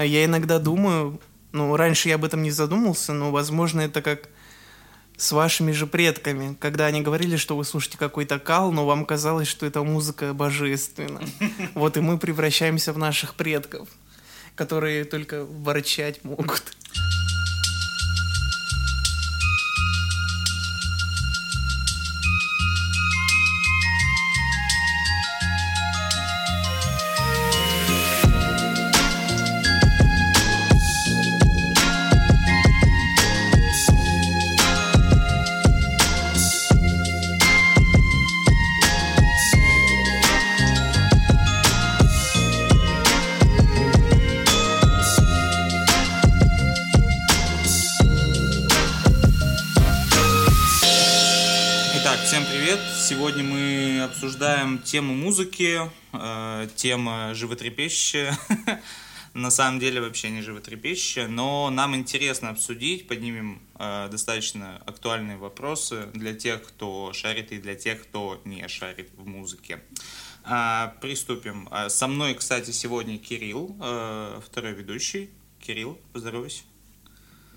А я иногда думаю, ну, раньше я об этом не задумался, но, возможно, это как с вашими же предками, когда они говорили, что вы слушаете какой-то кал, но вам казалось, что эта музыка божественна. Вот и мы превращаемся в наших предков, которые только ворчать могут. Тему музыки, э, тема животрепещущая. На самом деле вообще не животрепещущая, но нам интересно обсудить, поднимем э, достаточно актуальные вопросы для тех, кто шарит и для тех, кто не шарит в музыке. Э, приступим. Э, со мной, кстати, сегодня Кирилл, э, второй ведущий. Кирилл, поздоровайся.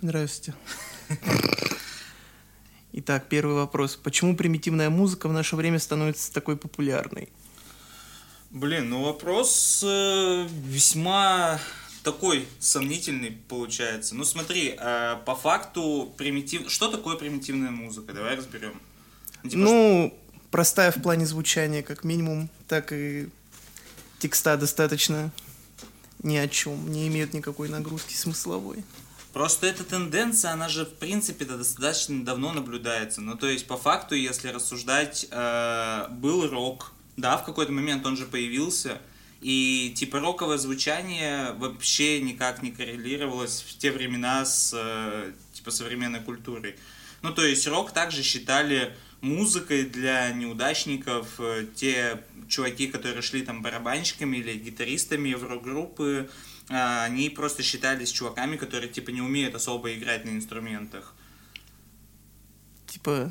Здравствуйте. Итак, первый вопрос. Почему примитивная музыка в наше время становится такой популярной? Блин, ну вопрос э, весьма такой сомнительный получается. Ну смотри, э, по факту примитив... Что такое примитивная музыка? Давай разберем. Ну, типа, ну что... простая в плане звучания, как минимум, так и текста достаточно ни о чем, не имеют никакой нагрузки смысловой. Просто эта тенденция, она же, в принципе, достаточно давно наблюдается. Ну, то есть, по факту, если рассуждать, э, был рок, да, в какой-то момент он же появился, и, типа, роковое звучание вообще никак не коррелировалось в те времена с, э, типа, современной культурой. Ну, то есть, рок также считали музыкой для неудачников, э, те чуваки, которые шли там барабанщиками или гитаристами в рок-группы, а, они просто считались чуваками, которые, типа, не умеют особо играть на инструментах. Типа,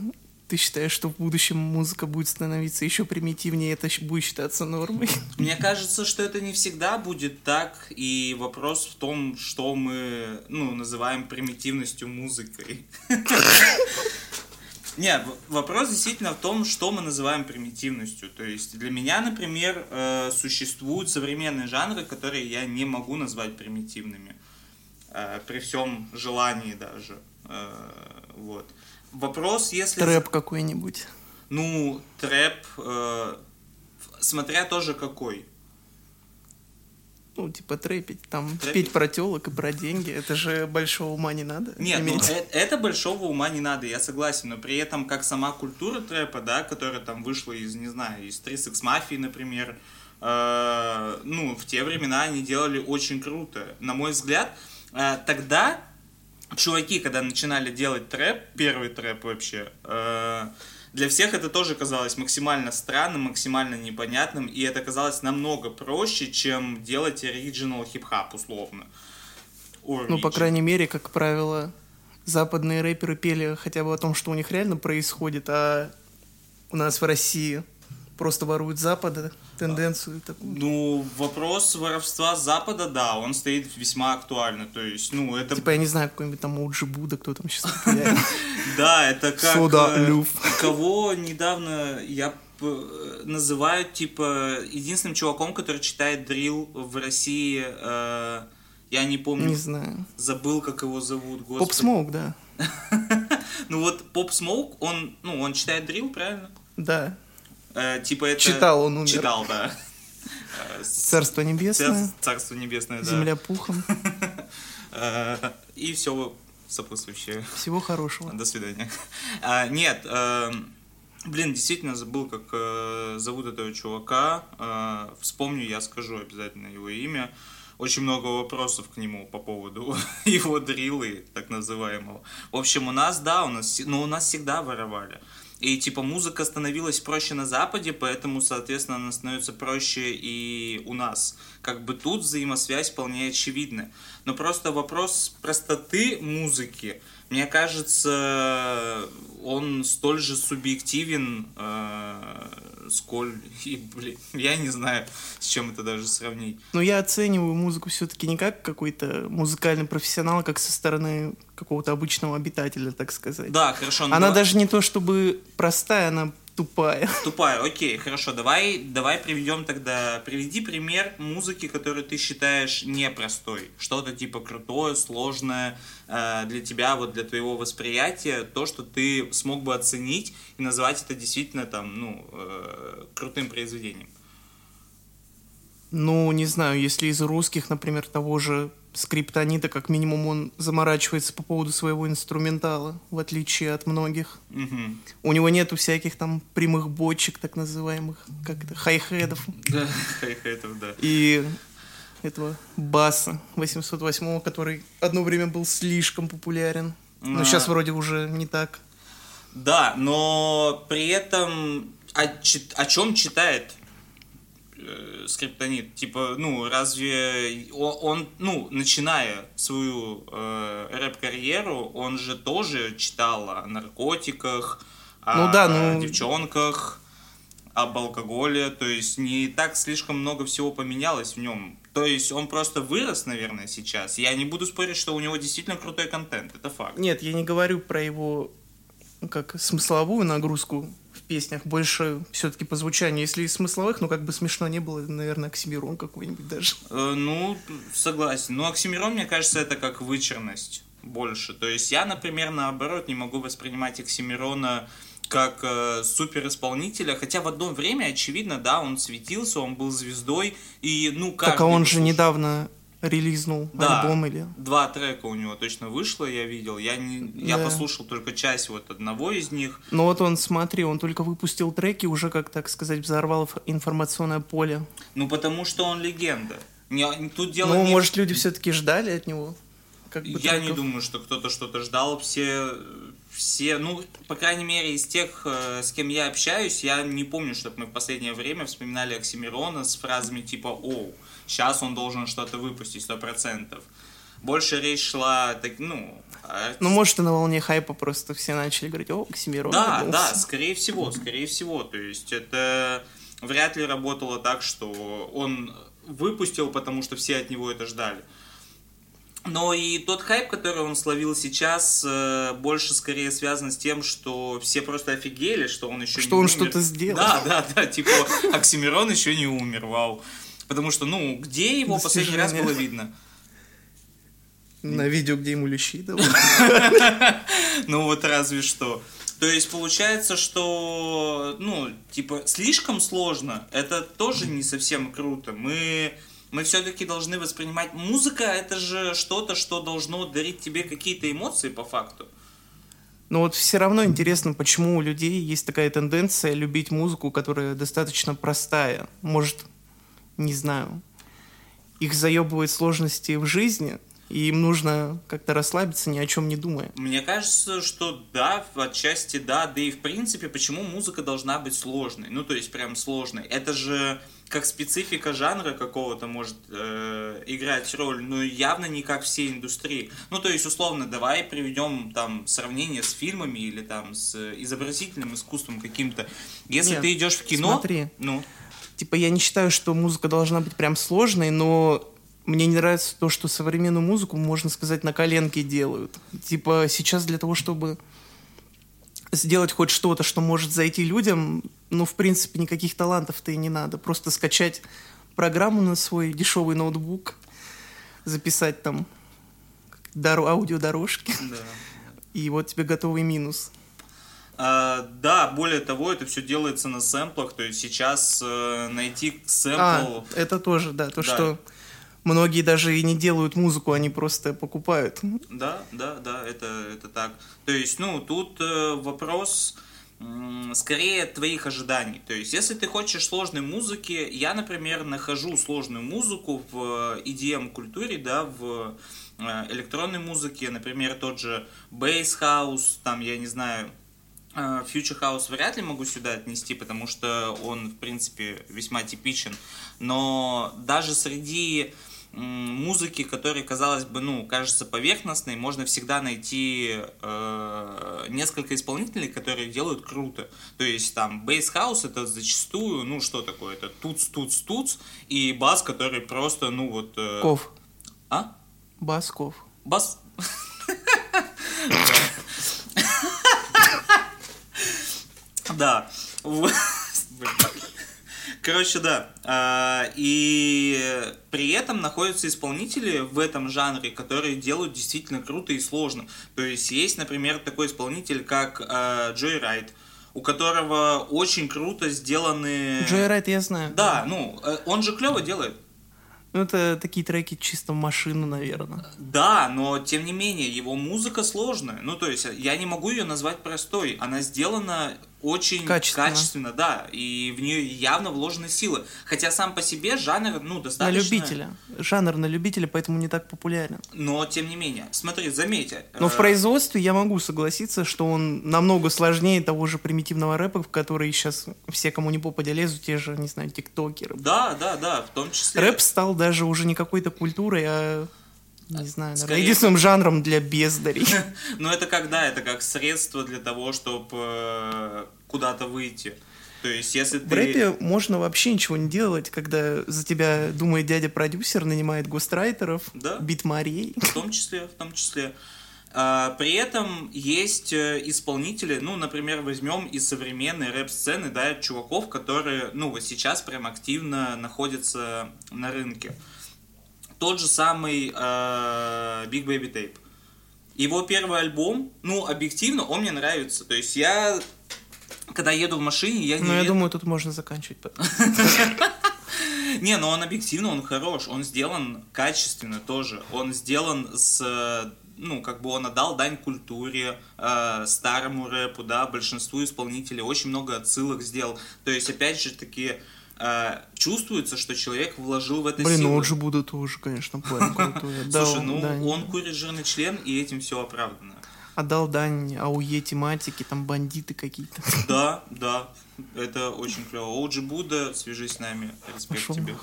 ты считаешь, что в будущем музыка будет становиться еще примитивнее, это будет считаться нормой? Мне кажется, что это не всегда будет так, и вопрос в том, что мы, ну, называем примитивностью музыкой. Нет, вопрос действительно в том, что мы называем примитивностью. То есть для меня, например, э, существуют современные жанры, которые я не могу назвать примитивными. Э, при всем желании даже. Э, вот. Вопрос, если... Трэп какой-нибудь. Ну, трэп, смотря тоже какой ну, типа, трэпить, там, Трэпить. петь про телок и про деньги, это же большого ума не надо Нет, ну, иметь. ну, это, это большого ума не надо, я согласен, но при этом, как сама культура трэпа, да, которая там вышла из, не знаю, из 3 Секс Мафии, например, э, ну, в те времена они делали очень круто. На мой взгляд, э, тогда чуваки, когда начинали делать трэп, первый трэп вообще, э, для всех это тоже казалось максимально странным, максимально непонятным, и это казалось намного проще, чем делать оригинал хип-хап, условно. Origin. Ну, по крайней мере, как правило, западные рэперы пели хотя бы о том, что у них реально происходит, а у нас в России просто воруют Запада, тенденцию такую. Ну, вопрос воровства Запада, да, он стоит весьма актуально, то есть, ну, это... Типа, я не знаю, какой-нибудь там Оджи Буда, кто там сейчас Да, это как... Сода э, Люф. Кого недавно я называют, типа, единственным чуваком, который читает дрил в России, э, я не помню. Не знаю. Забыл, как его зовут, Поп Смоук, да. Ну вот Поп Смоук, он, ну, он читает дрил, правильно? Да. Э, типа это... Читал, он умер. Читал, да. Царство небесное. Царство небесное, да. Земля пухом. Э, и все сопутствующее. Всего хорошего. До свидания. А, нет, э, блин, действительно забыл, как э, зовут этого чувака. Э, вспомню, я скажу обязательно его имя. Очень много вопросов к нему по поводу его дрилы, так называемого. В общем, у нас, да, у нас, ну, у нас всегда воровали. И типа музыка становилась проще на Западе, поэтому, соответственно, она становится проще и у нас. как бы тут взаимосвязь вполне очевидна. Но просто вопрос простоты музыки, мне кажется, он столь же субъективен, э, сколь... И, блин, я не знаю, с чем это даже сравнить. Но я оцениваю музыку все-таки не как какой-то музыкальный профессионал, а как со стороны какого-то обычного обитателя, так сказать. Да, хорошо. Она да. даже не то чтобы простая, она Тупая. Тупая, окей, хорошо. Давай, давай приведем тогда, приведи пример музыки, которую ты считаешь непростой. Что-то типа крутое, сложное э, для тебя, вот для твоего восприятия, то, что ты смог бы оценить и назвать это действительно там, ну, э, крутым произведением. Ну, не знаю, если из русских, например, того же скриптонита, как минимум, он заморачивается по поводу своего инструментала, в отличие от многих. Угу. У него нету всяких там прямых бочек, так называемых, как это, хай-хедов. Да, хай-хедов, да. И этого баса 808, который одно время был слишком популярен. Но а... сейчас вроде уже не так. Да, но при этом о, о чем читает э, скриптонит. Типа, ну, разве он, он ну, начиная свою э, рэп-карьеру, он же тоже читал о наркотиках, о, ну, да, ну... девчонках, об алкоголе, то есть не так слишком много всего поменялось в нем. То есть он просто вырос, наверное, сейчас. Я не буду спорить, что у него действительно крутой контент, это факт. Нет, я не говорю про его как смысловую нагрузку песнях, больше все-таки по звучанию. Если из смысловых, ну как бы смешно не было, наверное, Оксимирон какой-нибудь даже. Э, ну, согласен. Но Оксимирон, мне кажется, это как вычурность больше. То есть я, например, наоборот, не могу воспринимать Оксимирона как э, суперисполнителя, хотя в одно время, очевидно, да, он светился, он был звездой, и, ну, как... Так, а он же недавно релизнул да, альбом или... два трека у него точно вышло, я видел. Я, не, да. я послушал только часть вот одного из них. Ну вот он, смотри, он только выпустил треки, уже, как так сказать, взорвал информационное поле. Ну потому что он легенда. Не, тут дело ну, не... может, люди все-таки ждали от него? Как бы я треков. не думаю, что кто-то что-то ждал. Все, все, ну, по крайней мере, из тех, э, с кем я общаюсь, я не помню, чтобы мы в последнее время вспоминали Оксимирона с фразами типа «Оу». Сейчас он должен что-то выпустить, сто процентов. Больше речь шла, так, ну... Артист... Ну, может, и на волне хайпа просто все начали говорить, о, Оксимирон Да, вернулся. да, скорее всего, скорее всего. То есть это вряд ли работало так, что он выпустил, потому что все от него это ждали. Но и тот хайп, который он словил сейчас, э, больше скорее связан с тем, что все просто офигели, что он еще что не он умер. Что он что-то сделал. Да, да, да, типа Оксимирон еще не умер, вау. Потому что, ну, где его последний раз было видно? На видео, где ему лещи Ну вот разве что. То есть получается, что, ну, типа, слишком сложно. Это тоже не совсем круто. Мы, мы все-таки должны воспринимать... Музыка — это же что-то, что должно дарить тебе какие-то эмоции по факту. Но вот все равно интересно, почему у людей есть такая тенденция любить музыку, которая достаточно простая. Может, не знаю, их заебывают сложности в жизни, и им нужно как-то расслабиться, ни о чем не думая. Мне кажется, что да, отчасти да, да и в принципе, почему музыка должна быть сложной? Ну, то есть прям сложной. Это же как специфика жанра какого-то может э, играть роль, но явно не как всей индустрии. Ну, то есть, условно, давай приведем там сравнение с фильмами или там с изобразительным искусством каким-то. Если Нет, ты идешь в кино, смотри. ну типа, я не считаю, что музыка должна быть прям сложной, но мне не нравится то, что современную музыку, можно сказать, на коленке делают. Типа, сейчас для того, чтобы сделать хоть что-то, что может зайти людям, ну, в принципе, никаких талантов-то и не надо. Просто скачать программу на свой дешевый ноутбук, записать там аудиодорожки, да. и вот тебе готовый минус. А, да, более того, это все делается на сэмплах, то есть сейчас э, найти сэмпл... А, это тоже, да, то, да. что многие даже и не делают музыку, они просто покупают. Да, да, да, это, это так. То есть, ну, тут э, вопрос скорее твоих ожиданий. То есть, если ты хочешь сложной музыки, я, например, нахожу сложную музыку в EDM-культуре, да, в э, электронной музыке, например, тот же Bass House, там, я не знаю, э, Future House вряд ли могу сюда отнести, потому что он, в принципе, весьма типичен. Но даже среди музыки, которая, казалось бы, ну, кажется поверхностной, можно всегда найти э, несколько исполнителей, которые делают круто. То есть там bass house это зачастую, ну, что такое? Это туц-туц-туц и бас, который просто, ну, вот... Э... Ков. А? Басков. Бас... Да. Короче, да. А, и при этом находятся исполнители в этом жанре, которые делают действительно круто и сложно. То есть есть, например, такой исполнитель, как Джой Райт, у которого очень круто сделаны... Джой Райт я знаю. Да, ну, э, он же клево делает. Ну, это такие треки чисто в машину, наверное. Да, но тем не менее, его музыка сложная. Ну, то есть, я не могу ее назвать простой. Она сделана очень качественно. качественно, да, и в нее явно вложены силы. Хотя сам по себе жанр, ну, достаточно... На любителя. Жанр на любителя, поэтому не так популярен. Но, тем не менее, смотри, заметьте. Но э... в производстве я могу согласиться, что он намного сложнее того же примитивного рэпа, в который сейчас все, кому не попадя, лезут, те же, не знаю, тиктокеры. Да, да, да, в том числе. Рэп стал даже уже не какой-то культурой, а не знаю, Скорее... единственным жанром для бездарей. Ну, это когда? Это как средство для того, чтобы э, куда-то выйти. То есть, если ты... В рэпе можно вообще ничего не делать, когда за тебя думает дядя-продюсер, нанимает гострайтеров, да? битмарей. В том числе, в том числе. А, при этом есть э, исполнители, ну, например, возьмем из современной рэп-сцены, да, чуваков, которые, ну, вот сейчас прям активно находятся на рынке тот же самый э, Big Baby Tape. Его первый альбом, ну, объективно, он мне нравится. То есть я, когда еду в машине, я не... Ну, я думаю, тут можно заканчивать. Не, но он объективно, он хорош. Он сделан качественно тоже. Он сделан с ну, как бы он отдал дань культуре, э, старому рэпу, да, большинству исполнителей, очень много отсылок сделал. То есть, опять же таки, э, чувствуется, что человек вложил в это Блин, силы. ну он же Будда тоже, конечно, парень крутой. Слушай, ну он курит жирный член, и этим все оправдано. Отдал дань АУЕ тематики, там бандиты какие-то. Да, да, это очень клево. Оуджи Будда, свяжись с нами, респект Пошел. тебе.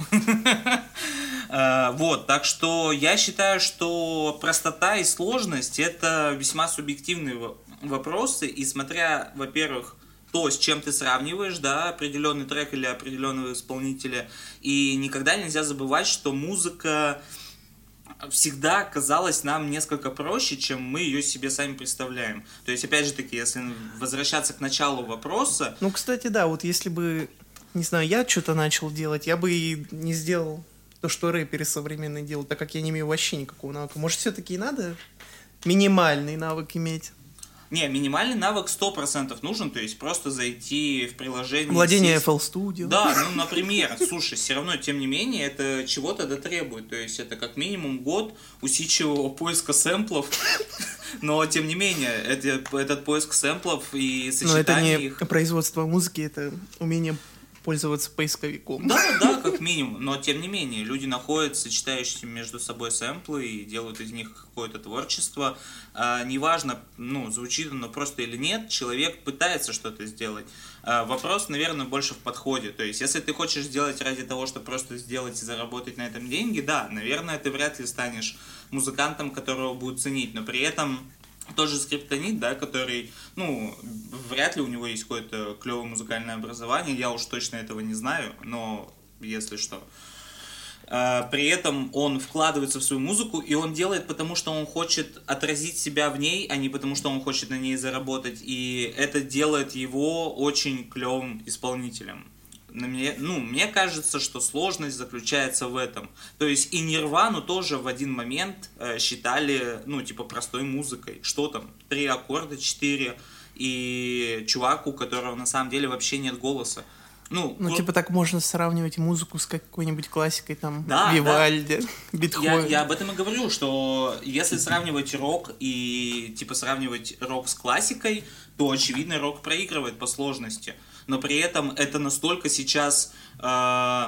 Э, вот, так что я считаю, что простота и сложность это весьма субъективные вопросы, и смотря, во-первых, то, с чем ты сравниваешь, да, определенный трек или определенного исполнителя. И никогда нельзя забывать, что музыка всегда казалась нам несколько проще, чем мы ее себе сами представляем. То есть, опять же таки, если возвращаться к началу вопроса... Ну, кстати, да, вот если бы, не знаю, я что-то начал делать, я бы и не сделал то, что рэперы современные делают, так как я не имею вообще никакого навыка. Может, все-таки и надо минимальный навык иметь? Не, минимальный навык 100% нужен, то есть просто зайти в приложение... Владение сесть... FL Studio. Да, ну, например, слушай, все равно, тем не менее, это чего-то дотребует, то есть это как минимум год усидчивого поиска сэмплов, но, тем не менее, это, этот поиск сэмплов и сочетание Но это не их... производство музыки, это умение пользоваться поисковиком. Да, да, как минимум. Но тем не менее, люди находят сочетающиеся между собой сэмплы и делают из них какое-то творчество. А, неважно, ну, звучит оно просто или нет, человек пытается что-то сделать. А, вопрос, наверное, больше в подходе. То есть, если ты хочешь сделать ради того, чтобы просто сделать и заработать на этом деньги, да, наверное, ты вряд ли станешь музыкантом, которого будут ценить. Но при этом тот же скриптонит, да, который, ну, вряд ли у него есть какое-то клевое музыкальное образование, я уж точно этого не знаю, но если что. А, при этом он вкладывается в свою музыку, и он делает, потому что он хочет отразить себя в ней, а не потому что он хочет на ней заработать. И это делает его очень клевым исполнителем на мне, ну, мне кажется, что сложность заключается в этом. То есть и Нирвану тоже в один момент э, считали, ну, типа, простой музыкой. Что там? Три аккорда, четыре. И чувак, у которого на самом деле вообще нет голоса. Ну, ну, типа так можно сравнивать музыку с какой-нибудь классикой, там, да, Вивальди, да. Бетховен. Я, я об этом и говорю, что если сравнивать рок и, типа, сравнивать рок с классикой, то, очевидно, рок проигрывает по сложности но при этом это настолько сейчас э,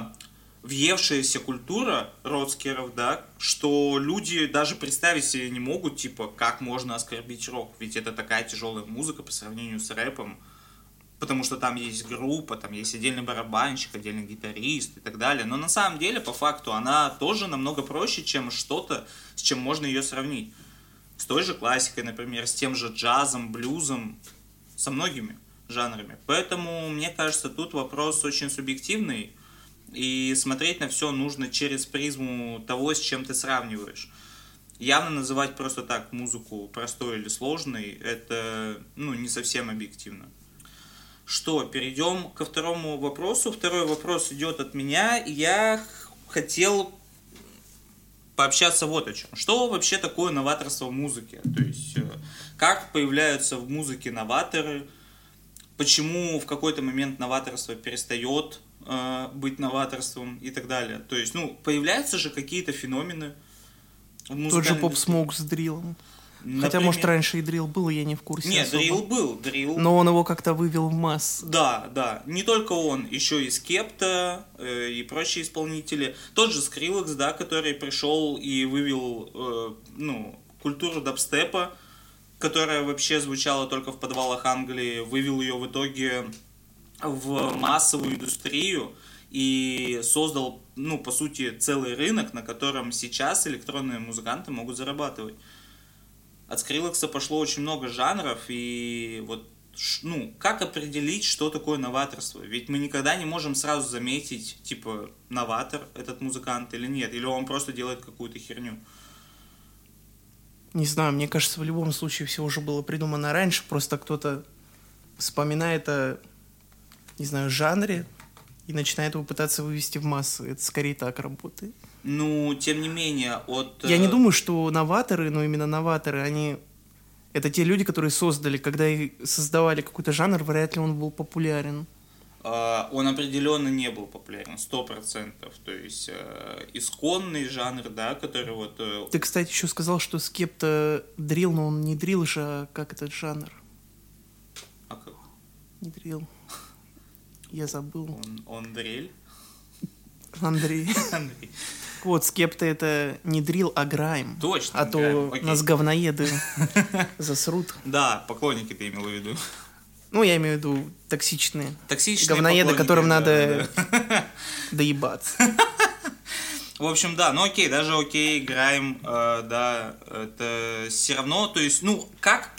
въевшаяся культура родскеров, да, что люди даже представить себе не могут, типа, как можно оскорбить рок, ведь это такая тяжелая музыка по сравнению с рэпом, потому что там есть группа, там есть отдельный барабанщик, отдельный гитарист и так далее. Но на самом деле, по факту, она тоже намного проще, чем что-то, с чем можно ее сравнить. С той же классикой, например, с тем же джазом, блюзом, со многими жанрами. Поэтому, мне кажется, тут вопрос очень субъективный, и смотреть на все нужно через призму того, с чем ты сравниваешь. Явно называть просто так музыку простой или сложной, это ну, не совсем объективно. Что, перейдем ко второму вопросу. Второй вопрос идет от меня. Я хотел пообщаться вот о чем. Что вообще такое новаторство в музыке? То есть, э, как появляются в музыке новаторы, почему в какой-то момент новаторство перестает э, быть новаторством и так далее. То есть, ну, появляются же какие-то феномены. Тот же поп смог с дрилом. Например... Хотя, может, раньше и дрил был, я не в курсе. Нет, особо. дрил был, дрил. Но он его как-то вывел в масс. Да, да. Не только он, еще и Скепта э, и прочие исполнители. Тот же Скриллекс, да, который пришел и вывел, э, ну, культуру дабстепа, которая вообще звучала только в подвалах Англии, вывел ее в итоге в массовую индустрию и создал, ну, по сути, целый рынок, на котором сейчас электронные музыканты могут зарабатывать от Скриллекса пошло очень много жанров, и вот ну, как определить, что такое новаторство? Ведь мы никогда не можем сразу заметить, типа, новатор этот музыкант или нет, или он просто делает какую-то херню. Не знаю, мне кажется, в любом случае все уже было придумано раньше, просто кто-то вспоминает о, не знаю, жанре и начинает его пытаться вывести в массы. Это скорее так работает. Ну, тем не менее, от... Я не э, думаю, что новаторы, но именно новаторы, они... Это те люди, которые создали, когда создавали какой-то жанр, вряд ли он был популярен. Uh, он определенно не был популярен, сто процентов. То есть uh, исконный жанр, да, который вот... Uh... Ты, кстати, еще сказал, что скепта дрил, но он не дрил же, а как этот жанр? А как? Не дрил. Я забыл. Он, он дрель? Андрей. Андрей. Вот, скепта это не дрил, а грайм. Точно. А то Окей. нас говноеды засрут. Да, поклонники ты имел в виду. Ну, я имею в виду токсичные. Токсичные Говноеды, которым да, надо да. доебаться. В общем, да, ну окей, даже окей, Грайм, э, да, это все равно, то есть, ну, как,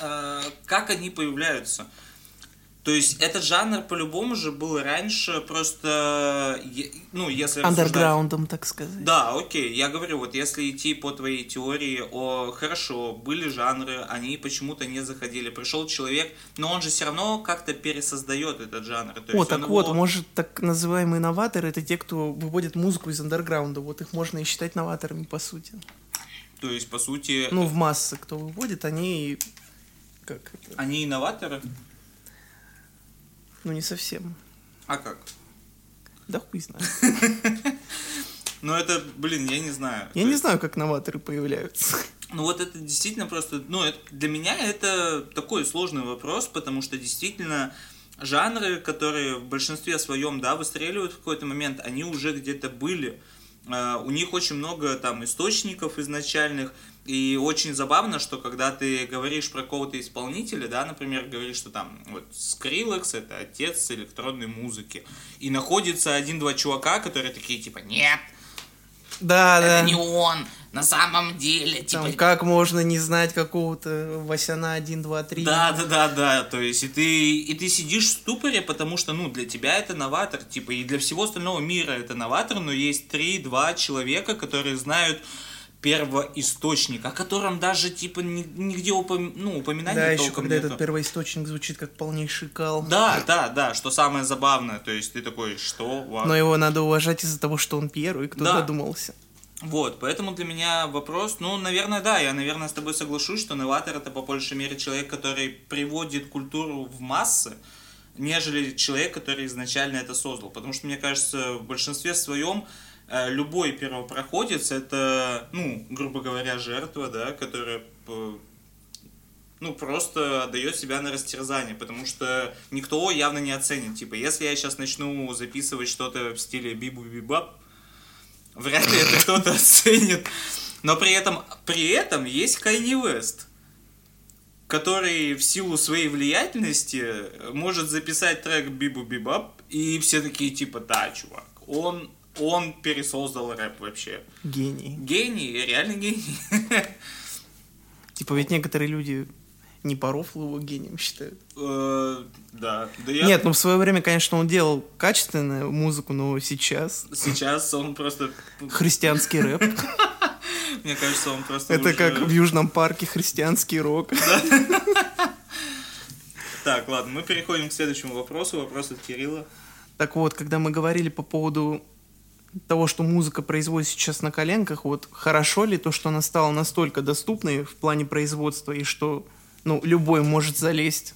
э, как они появляются? То есть этот жанр по-любому же был раньше просто, ну, если Андерграундом, так сказать. Да, окей, я говорю, вот если идти по твоей теории, о, хорошо, были жанры, они почему-то не заходили. Пришел человек, но он же все равно как-то пересоздает этот жанр. То о, так его... вот, может, так называемые новаторы, это те, кто выводит музыку из андерграунда. Вот их можно и считать новаторами, по сути. То есть, по сути... Ну, в массы, кто выводит, они... Как это? Они инноваторы? Ну, не совсем. А как? Да хуй знает. Ну, это, блин, я не знаю. Я не знаю, как новаторы появляются. Ну, вот это действительно просто... Ну, это, для меня это такой сложный вопрос, потому что действительно жанры, которые в большинстве своем, да, выстреливают в какой-то момент, они уже где-то были. Uh, у них очень много там источников изначальных, и очень забавно, что когда ты говоришь про какого-то исполнителя, да, например, говоришь, что там вот Skrillex это отец электронной музыки, и находится один-два чувака, которые такие типа, нет, да, это да. не он, на самом деле, типа... Там, как можно не знать какого-то Васяна 1, 2, 3? Да, да, да, да, то есть, и ты, и ты сидишь в ступоре, потому что, ну, для тебя это новатор, типа, и для всего остального мира это новатор, но есть три-два человека, которые знают первоисточник, о котором даже типа нигде упом... ну, упоминания Да, еще когда нету. этот первоисточник звучит как полнейший кал. Да, да, да, что самое забавное, то есть ты такой, что? Вау. Но его надо уважать из-за того, что он первый, кто да. додумался. Вот, поэтому для меня вопрос, ну, наверное, да, я, наверное, с тобой соглашусь, что новатор это по большей мере человек, который приводит культуру в массы, нежели человек, который изначально это создал. Потому что, мне кажется, в большинстве своем любой первопроходец это, ну, грубо говоря, жертва, да, которая ну, просто дает себя на растерзание, потому что никто явно не оценит. Типа, если я сейчас начну записывать что-то в стиле бибу-бибап, вряд ли это кто-то оценит. Но при этом, при этом есть Кайни Вест, который в силу своей влиятельности может записать трек Бибу-бибап, и все такие типа, да, чувак, он, он пересоздал рэп вообще. Гений. Гений, реально гений. Типа ведь некоторые люди не по рофлу его гением считают. Э, Да. Да я- Нет, ну в свое время, конечно, он делал качественную музыку, но сейчас Сейчас он просто... христианский рэп. Мне кажется, он просто Это как в Южном парке христианский рок. Так, ладно, мы переходим к следующему вопросу. Вопрос от Кирилла. Так вот, когда мы говорили по поводу того, что музыка производится сейчас на коленках, вот хорошо ли то, что она стала настолько доступной в плане производства, и что ну, любой может залезть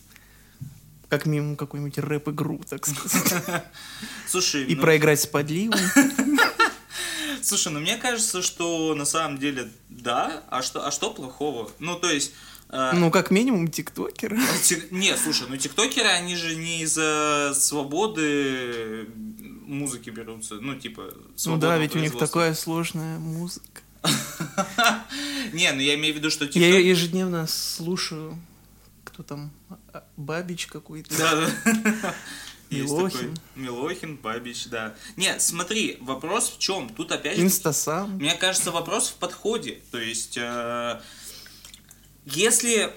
как минимум какую-нибудь рэп-игру, так сказать, Слушай, и ну, проиграть с подливой. слушай, ну мне кажется, что на самом деле да, а что, а что плохого? Ну, то есть... э, Ну, как минимум, тиктокеры. Ти- Не, слушай, ну тиктокеры, они же не из-за свободы музыки берутся, ну типа Ну да, ведь у них такая сложная музыка. Не, ну я имею в виду, что Я тикток... ее ежедневно слушаю. Кто там? А, Бабич какой-то. Да, да. Милохин. такой. Милохин, Бабич, да. Нет, смотри, вопрос в чем? Тут опять же, Инстасам. мне кажется, вопрос в подходе. То есть, э, если,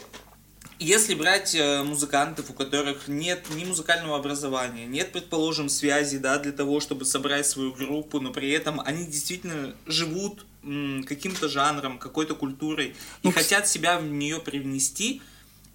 если брать э, музыкантов, у которых нет ни музыкального образования, нет, предположим, связи, да, для того, чтобы собрать свою группу, но при этом они действительно живут каким-то жанром, какой-то культурой и Ну, кс- хотят себя в нее привнести,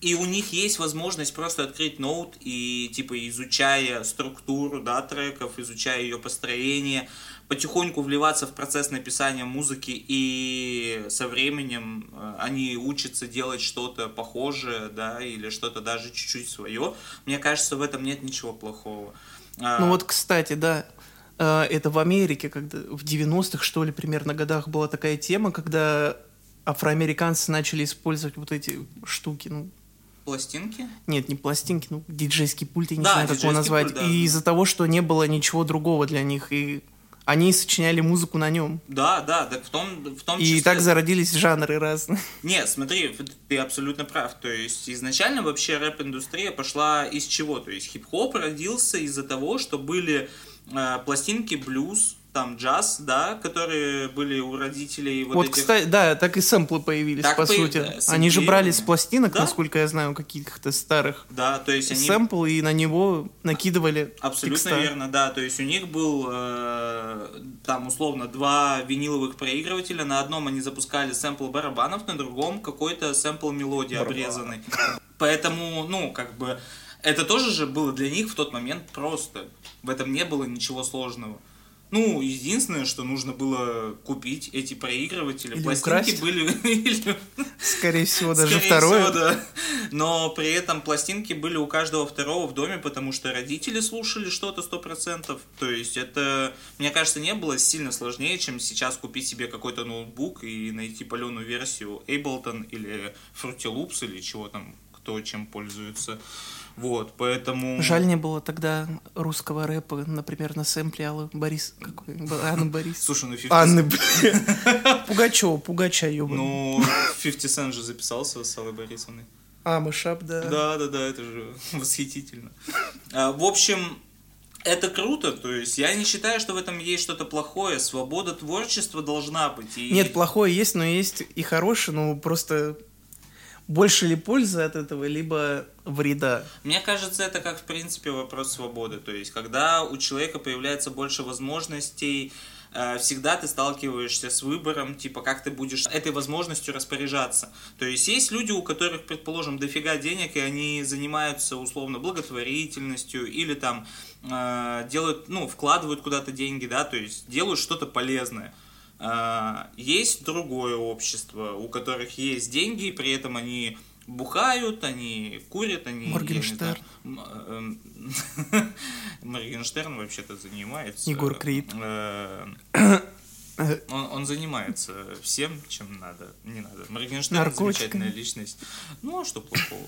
и у них есть возможность просто открыть ноут и, типа, изучая структуру, да, треков, изучая ее построение, потихоньку вливаться в процесс написания музыки, и со временем э, они учатся делать что-то похожее, да, или что-то даже чуть-чуть свое. Мне кажется, в этом нет ничего плохого. А, Ну вот, кстати, да, э, это в Америке, когда в 90-х, что ли, примерно годах была такая тема, когда афроамериканцы начали использовать вот эти штуки, ну, Пластинки? нет, не пластинки, ну, диджейский пульт, я не Да, знаю, как его назвать. пульт, да. И из-за того, что не было ничего другого для них, и они сочиняли музыку на нем. Да, да, так в том, в том И числе... так зародились жанры разные. Нет, смотри, ты абсолютно прав. То есть изначально вообще рэп-индустрия пошла из чего? То есть хип-хоп родился из-за того, что были э, пластинки блюз, там джаз, да, которые были у родителей вот, Вот, этих... кстати, да, так и сэмплы появились, Так по появ- сути. да, Они же брали с пластинок, Да. насколько я знаю, каких-то старых Да, то есть они... сэмпл, и на него накидывали Абсолютно текста. верно, да. То есть у них был э, там условно два виниловых проигрывателя. На одном они запускали сэмпл барабанов, на другом какой-то сэмпл мелодии обрезанный. Поэтому, ну, как бы, это тоже же было для них в тот момент просто. В этом не было ничего сложного. Ну, единственное, что нужно было купить эти проигрыватели. Или Пластинки украсть. были... Скорее всего, даже Скорее второе. всего, да. Но при этом пластинки были у каждого второго в доме, потому что родители слушали что-то сто процентов. То есть это, мне кажется, не было сильно сложнее, чем сейчас купить себе какой-то ноутбук и найти паленую версию Ableton или Fruity Loops или чего там, кто чем пользуется. Вот, поэтому... Жаль, не было тогда русского рэпа, например, на сэмпле Аллы Борис... Какой? Анны Борис. Слушай, ну 50 Анны, блин. Пугачева, Пугача, ёбаный. Ну, 50 Cent же записался с Аллой Борисовной. А, Мышап, да. Да, да, да, это же восхитительно. А, В общем, это круто, то есть я не считаю, что в этом есть что-то плохое. Свобода творчества должна быть. И... Нет, плохое есть, но есть и хорошее, но просто больше ли пользы от этого, либо вреда. Мне кажется, это как, в принципе, вопрос свободы. То есть, когда у человека появляется больше возможностей, э, всегда ты сталкиваешься с выбором, типа, как ты будешь этой возможностью распоряжаться. То есть, есть люди, у которых, предположим, дофига денег, и они занимаются, условно, благотворительностью, или там э, делают, ну, вкладывают куда-то деньги, да, то есть, делают что-то полезное. А, Есть другое общество, у которых есть деньги, и при этом они бухают, они курят, они... Моргенштерн. эм, Моргенштерн вообще-то занимается... Егор Крид. э, Он, он занимается всем, чем надо. Не надо. Моргенштерн Наркотиками. замечательная личность. Ну, а что плохого?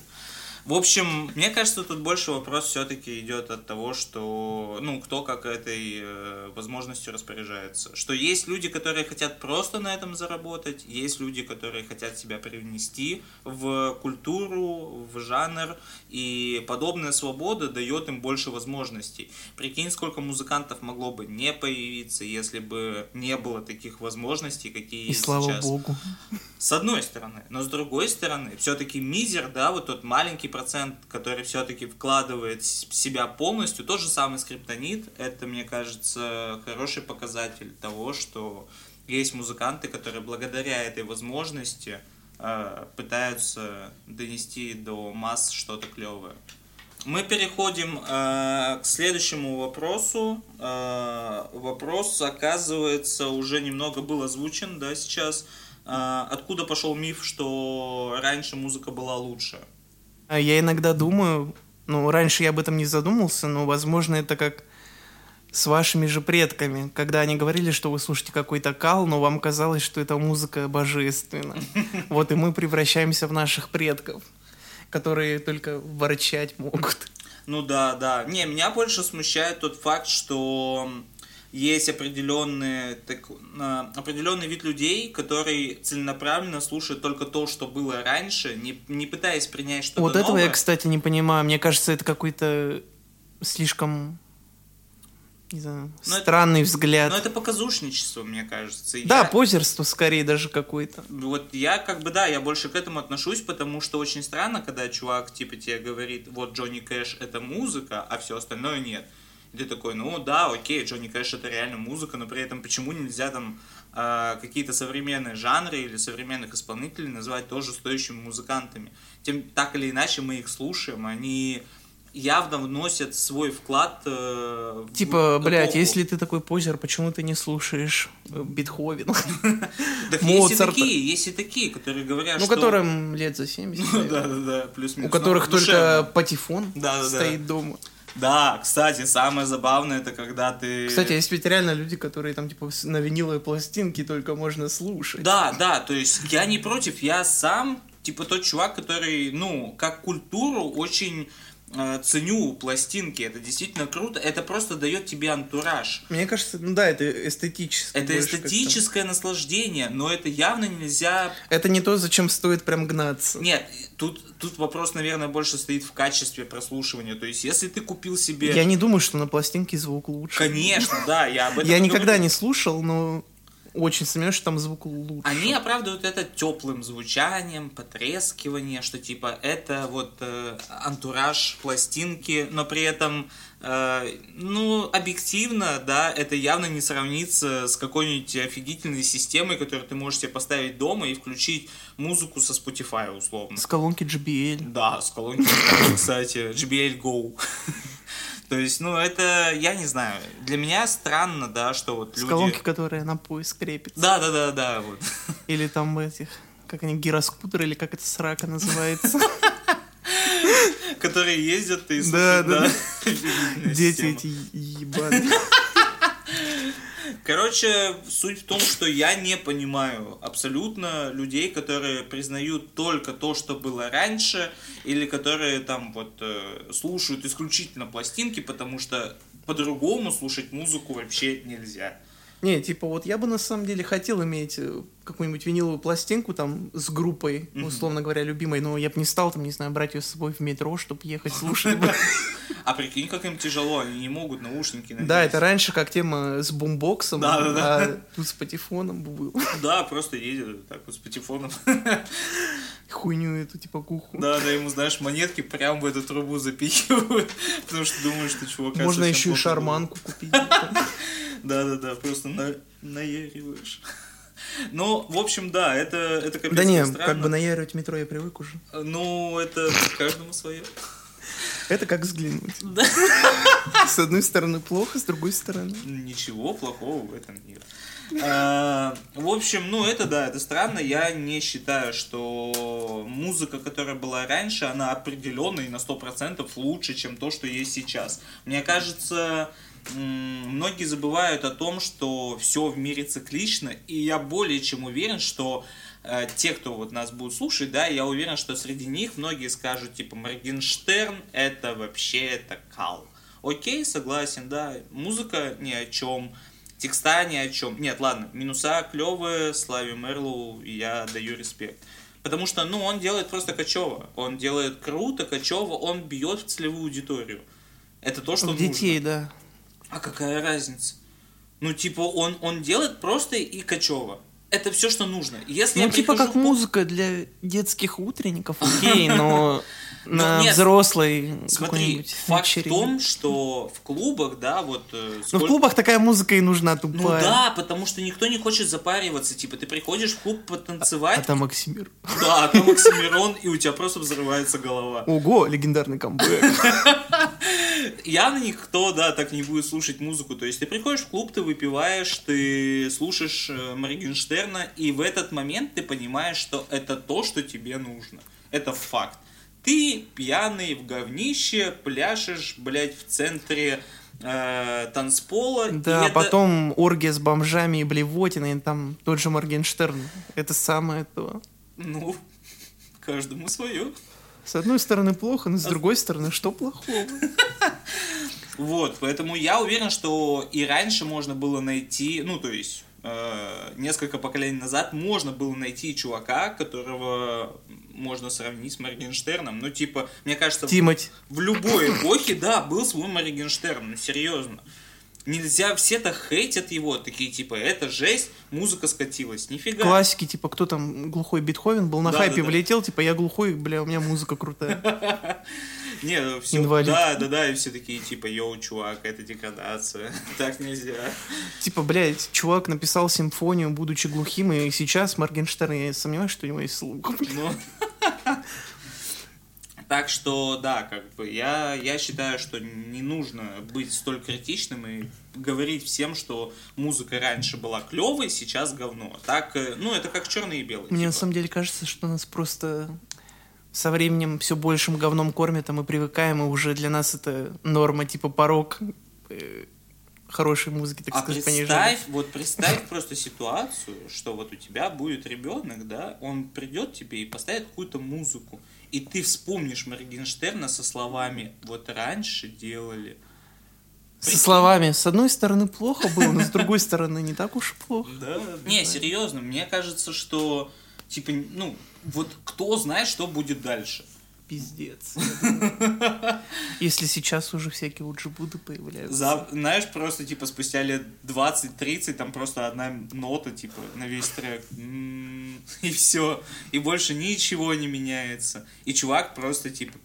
В общем, мне кажется, тут больше вопрос все-таки идет от того, что, ну, кто как этой э, возможностью распоряжается. Что есть люди, которые хотят просто на этом заработать, есть люди, которые хотят себя привнести в культуру, в жанр, и подобная свобода дает им больше возможностей. Прикинь, сколько музыкантов могло бы не появиться, если бы не было таких возможностей, какие И есть слава сейчас. богу. С одной стороны. Но с другой стороны, все-таки мизер, да, вот тот маленький процент, который все-таки вкладывает себя полностью, тот же самый скриптонит, это, мне кажется, хороший показатель того, что есть музыканты, которые благодаря этой возможности э, пытаются донести до масс что-то клевое. Мы переходим э, к следующему вопросу. Э, вопрос, оказывается, уже немного был озвучен, да, сейчас. Э, откуда пошел миф, что раньше музыка была лучше? А Я иногда думаю, ну, раньше я об этом не задумался, но, возможно, это как с вашими же предками, когда они говорили, что вы слушаете какой-то кал, но вам казалось, что эта музыка божественна. Вот и мы превращаемся в наших предков, которые только ворчать могут. Ну да, да. Не, меня больше смущает тот факт, что есть определенный, так, определенный вид людей, который целенаправленно слушает только то, что было раньше, не, не пытаясь принять что-то Вот этого новое. я, кстати, не понимаю. Мне кажется, это какой-то слишком не знаю, Но это- странный взгляд. Но это показушничество, мне кажется. Да, я- позерство скорее даже какое-то. Вот я как бы, да, я больше к этому отношусь, потому что очень странно, когда чувак типа тебе говорит, вот Джонни Кэш это музыка, а все остальное нет. И ты такой, ну да, окей, Джонни Кэш это реально музыка, но при этом почему нельзя там а, какие-то современные жанры или современных исполнителей назвать тоже стоящими музыкантами? Тем так или иначе мы их слушаем, они явно вносят свой вклад э, в Типа, блядь, эпоху. если ты такой позер, почему ты не слушаешь э, Бетховена? Так есть и такие, есть и такие, которые говорят, Ну, которым лет за 70. Ну, да, да, да, плюс-минус. У которых только патефон стоит дома. Да, кстати, самое забавное, это когда ты... Кстати, есть ведь реально люди, которые там, типа, на виниловой пластинке только можно слушать. Да, да, то есть я не против, я сам, типа, тот чувак, который, ну, как культуру очень ценю пластинки, это действительно круто, это просто дает тебе антураж. Мне кажется, ну да, это эстетически. Это эстетическое наслаждение, но это явно нельзя Это не то, зачем стоит прям гнаться. Нет, тут, тут вопрос, наверное, больше стоит в качестве прослушивания. То есть, если ты купил себе... Я не думаю, что на пластинке звук лучше. Конечно, да, я об этом Я никогда не слушал, но очень сомневаюсь, что там звук лучше. Они оправдывают это теплым звучанием, потрескивание, что типа это вот э, антураж пластинки, но при этом, э, ну, объективно, да, это явно не сравнится с какой-нибудь офигительной системой, которую ты можешь себе поставить дома и включить музыку со Spotify условно. С колонки JBL. Да, с колонки, кстати, JBL Go. То есть, ну, это, я не знаю, для меня странно, да, что вот С люди... колонки, которая на пояс крепится. Да, да, да, да, вот. Или там этих, как они, гироскутер, или как это срака называется. Которые ездят и Да, слушают, да, да. да. Офигительная Дети эти ебаные. Короче, суть в том, что я не понимаю абсолютно людей, которые признают только то, что было раньше, или которые там вот э, слушают исключительно пластинки, потому что по-другому слушать музыку вообще нельзя. Не, типа вот я бы на самом деле хотел иметь э, какую-нибудь виниловую пластинку там с группой, Мгм. условно говоря, любимой, но я бы не стал там, не знаю, брать ее с собой в метро, чтобы ехать слушать. А прикинь, как им тяжело, они не могут наушники надеть. Да, это раньше как тема с бумбоксом, Да, да, да. а тут с патефоном был. Да, просто едет так вот с патефоном. Хуйню эту, типа куху. Да, да, ему, знаешь, монетки прям в эту трубу запихивают, потому что думают, что чувака Можно еще и шарманку купить. Да-да-да, просто на... наяриваешь. Ну, в общем, да, это, это капец Да не, как странно. как бы наяривать метро я привык уже. Ну, это каждому свое. Это как взглянуть. Да. С одной стороны плохо, с другой стороны. Ничего плохого в этом нет. А, В общем, ну это да, это странно. Я не считаю, что музыка, которая была раньше, она определенно и на 100% лучше, чем то, что есть сейчас. Мне кажется, многие забывают о том, что все в мире циклично, и я более чем уверен, что э, те, кто вот нас будет слушать, да, я уверен, что среди них многие скажут, типа, Моргенштерн это вообще это кал. Окей, согласен, да, музыка ни о чем, текста ни о чем. Нет, ладно, минуса клевые, Славе Мерлоу я даю респект. Потому что, ну, он делает просто качево. Он делает круто, качево, он бьет в целевую аудиторию. Это то, что В детей, нужно. да. А какая разница? Ну, типа, он, он делает просто и качево. Это все, что нужно. Если Ну, типа как музыка для детских утренников, окей, но Ну, на нет, взрослой Смотри, факт в вечерине. том, что в клубах, да, вот... э, Ну, в сколько- клубах такая музыка и нужна, Ну тупая. да, потому что никто не хочет запариваться. Типа, ты приходишь в клуб потанцевать, А там Максимир. да, а там Оксимирон, и у тебя просто взрывается голова. Ого, легендарный камбэк. Явно никто, да, так не будет слушать музыку. То есть ты приходишь в клуб, ты выпиваешь, ты слушаешь э, Моргенштерна, и в этот момент ты понимаешь, что это то, что тебе нужно. Это факт. Ты пьяный в говнище, пляшешь, блядь, в центре э, танцпола. и Да, это- потом оргия с бомжами и блевотиной, там тот же Моргенштерн. Это самое то. Ну, каждому свое. С одной стороны плохо, А но с другой стороны, что плохого? Вот, поэтому я уверен, что и раньше можно было найти, ну, то есть, э, несколько поколений назад можно было найти чувака, которого можно сравнить с Моргенштерном. Ну, типа, мне кажется, в- Тимати. в любой эпохе, да, был свой Моргенштерн, ну, серьезно. Нельзя, все-то хейтят его, такие, типа, это жесть, музыка скатилась, нифига. Классики, типа, кто там, глухой Бетховен был на Да, хайпе, да, да. влетел, типа, я глухой, бля, у меня музыка крутая. Не, все, Инвалид. да, да, да, и все такие, типа, йоу, чувак, это деградация, так нельзя. Типа, блядь, чувак написал симфонию, будучи глухим, и сейчас Моргенштерн, я сомневаюсь, что у него есть слух. Ну. Так что, да, как бы я, я считаю, что не нужно быть столь критичным и говорить всем, что музыка раньше была клевой, сейчас говно. Так, э, ну, это как черный и белый. Мне на типа. самом деле кажется, что нас просто со временем все большим говном кормят, а мы привыкаем, и уже для нас это норма, типа порог э, хорошей музыки, так А сказать, представь, вот представь просто ситуацию, что вот у тебя будет ребенок, да, он придет тебе и поставит какую-то музыку, и ты вспомнишь Моргенштерна со словами «Вот раньше делали». Со словами, с одной стороны плохо было, но с другой стороны не так уж и плохо. Да, не, серьезно, мне кажется, что, типа, ну, вот кто знает, что будет дальше. Пиздец. Если сейчас уже всякие уджибуды появляются. За, знаешь, просто, типа, спустя лет 20-30, там просто одна нота, типа, на весь трек. М, И все. И больше ничего не меняется. И чувак просто, типа,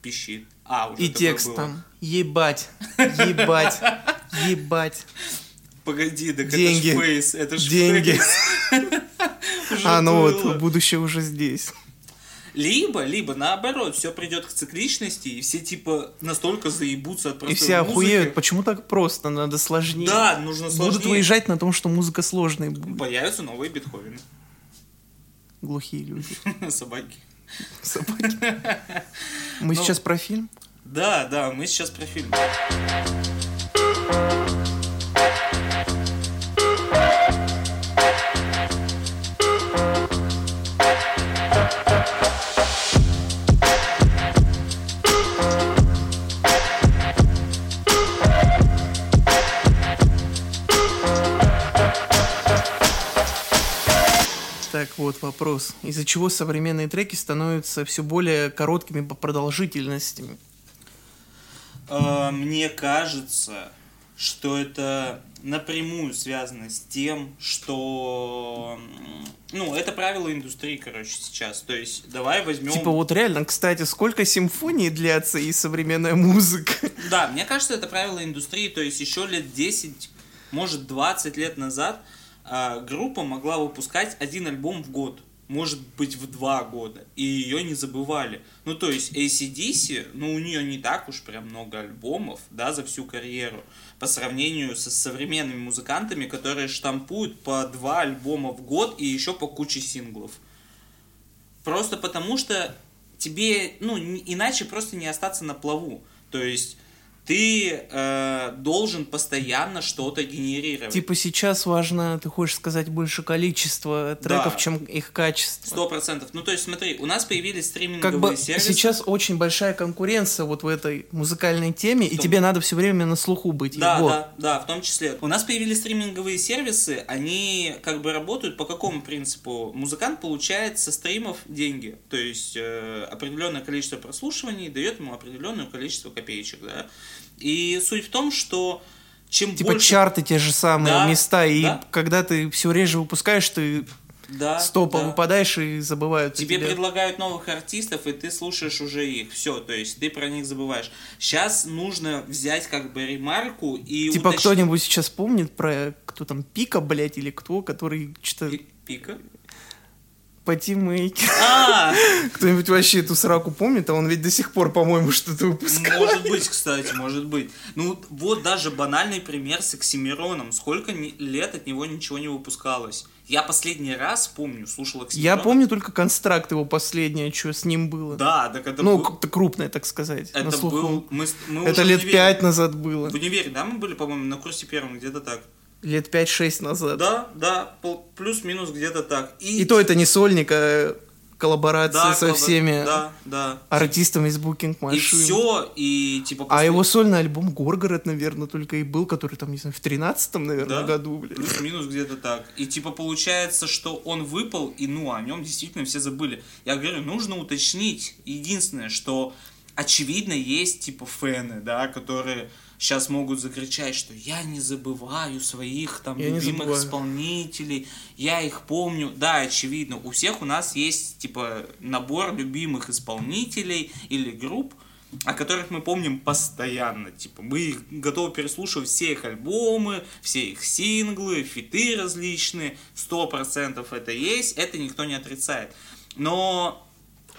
пищит. А, уже И текст было. там. Ебать. Ебать. Ебать. Погоди, так Деньги. это ж фейс, это ж Деньги. А, ну вот, будущее уже здесь. Либо, либо наоборот, все придет к цикличности, и все типа настолько заебутся от И простой все музыки. охуеют. Почему так просто? Надо сложнее. Да, нужно сложнее. Будут выезжать на том, что музыка сложная будет. Появятся новые Бетховены. Глухие люди. Собаки. Собаки. Мы Ну, сейчас про фильм. Да, да, мы сейчас про фильм. Вот вопрос. Из-за чего современные треки становятся все более короткими по продолжительности? Э, Мне кажется, что это напрямую связано с тем, что... Ну, это правило индустрии, короче, сейчас. То есть, давай возьмем... Типа вот реально, кстати, сколько симфоний длятся и современная музыка? Да, мне кажется, это правило индустрии, то есть еще лет 10, может 20 лет назад а, группа могла выпускать один альбом в год, может быть в два года, и ее не забывали. Ну, то есть ACDC, ну, у нее не так уж прям много альбомов, да, за всю карьеру, по сравнению со современными музыкантами, которые штампуют по два альбома в год и еще по куче синглов. Просто потому что тебе, ну, иначе просто не остаться на плаву. То есть ты э, должен постоянно что-то генерировать. Типа сейчас важно, ты хочешь сказать, больше количество треков, Да. чем их качество. Сто процентов. Ну, то есть, смотри, у нас появились стриминговые Как бы сервисы. сейчас очень большая конкуренция вот в этой музыкальной теме, и том- тебе надо все время на слуху быть. И Да, вот. да, да, в том числе. У нас появились стриминговые сервисы, они как бы работают по какому принципу? Музыкант получает со стримов деньги, то есть э, определенное количество прослушиваний дает ему определенное количество копеечек, да. И суть в том, что чем Типа больше... чарты те же самые Да, места, и да. когда ты все реже выпускаешь, ты да, с топа да. выпадаешь и забывают Тебе тебе. предлагают новых артистов, и ты слушаешь уже их. Все, то есть ты про них забываешь. Сейчас нужно взять как бы ремарку и Типа уточ- кто-нибудь сейчас помнит про кто там Пика, блядь, или кто, который что-то Пи- Пика? Тиммейке. А, Кто-нибудь вообще эту сраку помнит, а он ведь до сих пор, по-моему, что-то выпускает. может быть, кстати, может быть. Ну, вот даже банальный пример с Оксимироном. Сколько лет от него ничего не выпускалось. Я последний раз, помню, слушал Я Оксимирона. помню только констракт его последнее, что с ним было. Да, так это ну, был... крупное, так сказать, Это был... Мы, мы Это лет пять назад было. В универе, да, мы были, по-моему, на курсе первом, где-то так. Лет 5-6 назад. Да, да, плюс-минус где-то так. И то это не сольник, а коллаборация Да, со коллабо- всеми Да, да. артистами из Booking И Machine. все, и типа... А после- его сольный альбом Горгород, наверное, только и был, который там, не знаю, в 13-м, наверное, Да. году, блядь. Плюс-минус где-то так. И типа получается, что он выпал, и ну о нем действительно все забыли. Я говорю, нужно уточнить. Единственное, что очевидно есть типа фэны, да, которые сейчас могут закричать, что я не забываю своих там Я любимых исполнителей, я их помню. Да, очевидно, у всех у нас есть типа набор любимых исполнителей или групп, о которых мы помним постоянно. Типа, мы их готовы переслушивать все их альбомы, все их синглы, фиты различные. Сто процентов это есть, это никто не отрицает. Но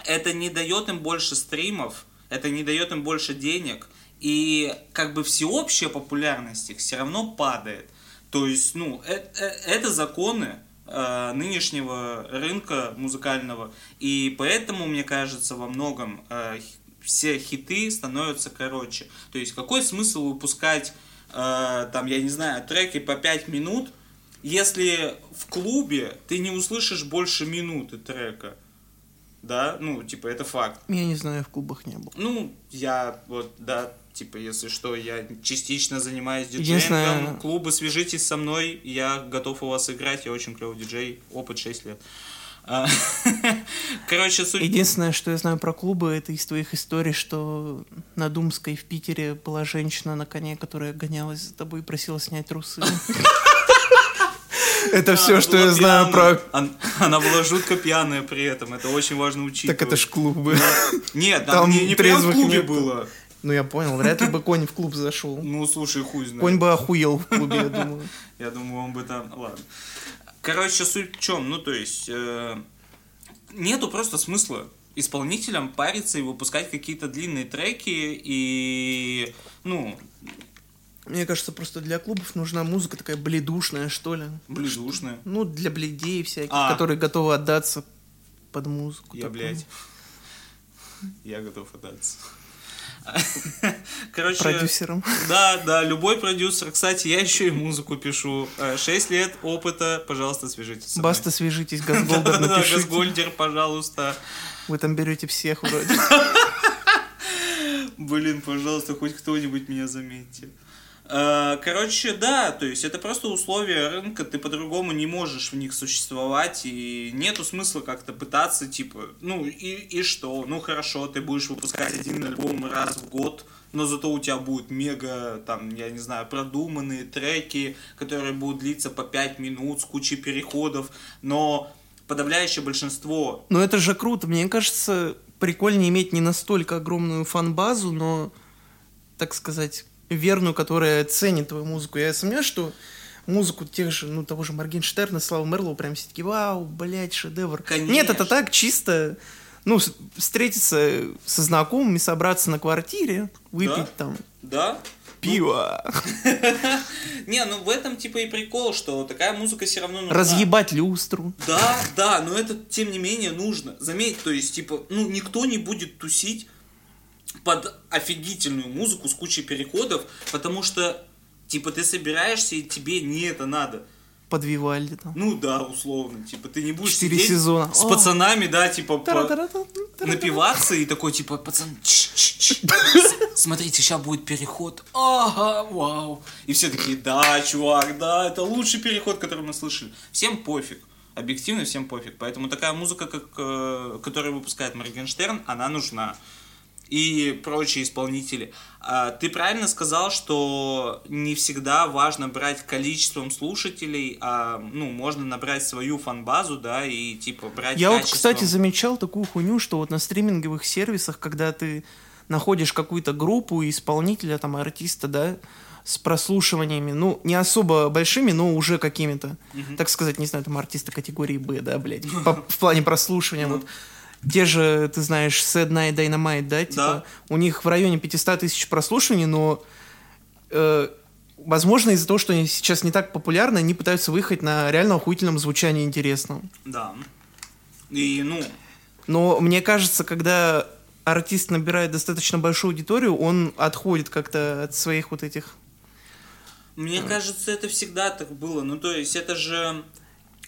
это не дает им больше стримов, это не дает им больше денег. И как бы всеобщая популярность их все равно падает. То есть, ну, э- э- это законы э, нынешнего рынка музыкального. И поэтому, мне кажется, во многом э, все хиты становятся короче. То есть, какой смысл выпускать, э, там, я не знаю, треки по 5 минут, если в клубе ты не услышишь больше минуты трека? Да, ну, типа, это факт. Я не знаю, в клубах не был. Ну, я вот, да, типа, если что, я частично занимаюсь Единственное- диджеингом. Клубы, свяжитесь со мной, я готов у вас играть, я очень клевый диджей, опыт 6 лет. А, Короче, суть... Единственное, что я знаю про клубы, это из твоих историй, что на Думской в Питере была женщина на коне, которая гонялась за тобой и просила снять трусы. Это все, Она что я знаю про... Он- Она была жутко пьяная при этом, это очень важно учитывать. Так это ж клубы. Нет, там там не, не прям в клубе было. Ну я понял, вряд ли бы конь в клуб зашел. Ну, слушай, хуй знает. Конь бы охуел в клубе, я думаю. Я думаю, он бы там... Ладно. Короче, суть в чем? Ну, то есть, э, нету просто смысла исполнителям париться и выпускать какие-то длинные треки и, ну, Мне кажется, просто для клубов нужна музыка такая бледушная, что ли. близушные. Ну, для бледей всяких, А. которые готовы отдаться под музыку. Я, такую. блядь, я готов отдаться. Короче, Продюсером. да, да, любой продюсер. Кстати, я еще и музыку пишу. Э, Шесть лет опыта, пожалуйста, свяжитесь со мной. Баста, свяжитесь, Да-да-да, напишите. Газгольдер, пожалуйста. Вы там берете всех вроде. Блин, пожалуйста, хоть кто-нибудь меня заметьте. Э, Короче, да, то есть это просто условия рынка, ты по-другому не можешь в них существовать, и нету смысла как-то пытаться, типа, ну и, и что? Ну хорошо, ты будешь выпускать один альбом раз в год, но зато у тебя будут мега, там, я не знаю, продуманные треки, которые будут длиться по 5 минут с кучей переходов, но подавляющее большинство Но это же круто. Мне кажется, прикольнее иметь не настолько огромную фан-базу, но, так сказать, верную, которая ценит твою музыку. Я сомневаюсь, что музыку тех же, ну, того же Моргенштерна, Слава Мерлоу прям все таки вау, блядь, шедевр. Конечно. Нет, это так чисто, ну, встретиться со знакомыми, собраться на квартире, выпить Да. там да, пиво, Не, ну в этом типа и прикол, что такая музыка все равно нужна. разъебать люстру. Да, да, но это тем не менее нужно. Заметь, то есть, типа, ну, никто не будет тусить под офигительную музыку с кучей переходов, потому что, типа, ты собираешься, и тебе не это надо. Под Вивальди там. Ну да, условно. Типа, ты не будешь Четыре сидеть сезона. с О. пацанами, да, типа, по- напиваться и такой, типа, пацан, «Чш, чш, чш. С- смотрите, сейчас будет переход. Ага, вау. И все такие, да, чувак, да, это лучший переход, который мы слышали. Всем пофиг. Объективно всем пофиг. Поэтому такая музыка, как, э, которую выпускает Моргенштерн, она нужна. И прочие исполнители. А, Ты правильно сказал, что не всегда важно брать количеством слушателей, а ну, можно набрать свою фан-базу, да, и типа брать Я вот, качеством. кстати, замечал такую хуйню, что вот на стриминговых сервисах, когда ты находишь какую-то группу исполнителя, там, артиста, да, с прослушиваниями, ну, не особо большими, но уже какими-то, так сказать, не знаю, там, артисты категории Б, да, блядь, по- в плане прослушивания, вот. Те же, ты знаешь, Sad Night Dynamite, да, типа, Да. у них в районе 500 тысяч прослушиваний, но э, возможно, из-за того, что они сейчас не так популярны, они пытаются выехать на реально охуительном звучании интересном. Да. И, ну, Но мне кажется, когда артист набирает достаточно большую аудиторию, он отходит как-то от своих вот этих... Мне кажется, это всегда так было. Ну, то есть, это же...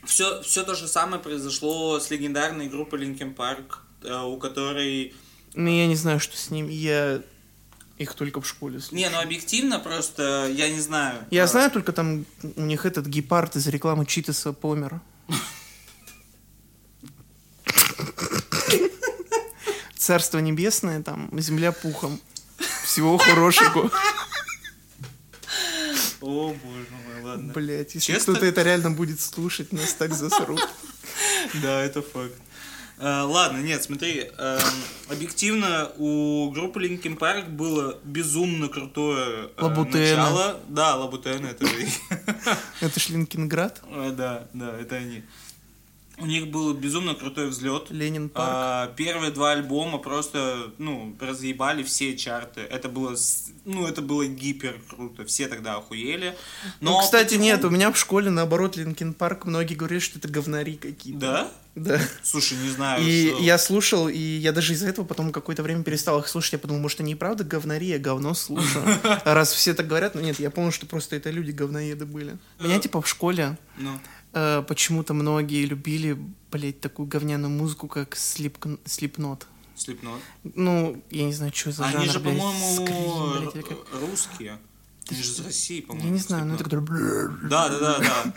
Все, все то же самое произошло с легендарной группой Linkin Park, э, у которой... Ну, я не знаю, что с ним. Я их только в школе слушал. Не, ну объективно просто, я не знаю. Я Э, знаю только там у них этот гепард из рекламы Читаса помер. Царство небесное, там, земля пухом. Всего хорошего. О, боже мой, ладно. Блять, если Честно? кто-то это реально будет слушать, нас так засрут. Да, это факт. Э, ладно, нет, смотри, эм, объективно у группы Linkin Park было безумно крутое э, начало. Да, Лабутены, это же... Это ж Linkin Park, Э, Да, да, это они. У них был безумно крутой взлет. Linkin Park. А, первые два альбома просто, ну, разъебали все чарты. Это было, ну, это было гипер круто. Все тогда охуели. Ну, кстати, потихоньку- нет, у меня в школе, наоборот, Linkin Park, многие говорят, что это говнари какие-то. Да? Да. Слушай, не знаю. И что- я слушал, и я даже из-за этого потом какое-то время перестал их слушать. Я подумал, может, они и правда говнари, я говно слушаю. А раз все так говорят, ну нет, я понял, что просто это люди говноеды были. Меня типа в школе Ну, э, почему-то многие любили, блять, такую говняную музыку, как Слип- Слипнот. Slipknot. Ну, я не знаю, что за жанр, Они же, блядь, по-моему, блядь, р- русские. Они же из России, по-моему. Я не знаю, ну это Slipknot. который... Да, да, да, да.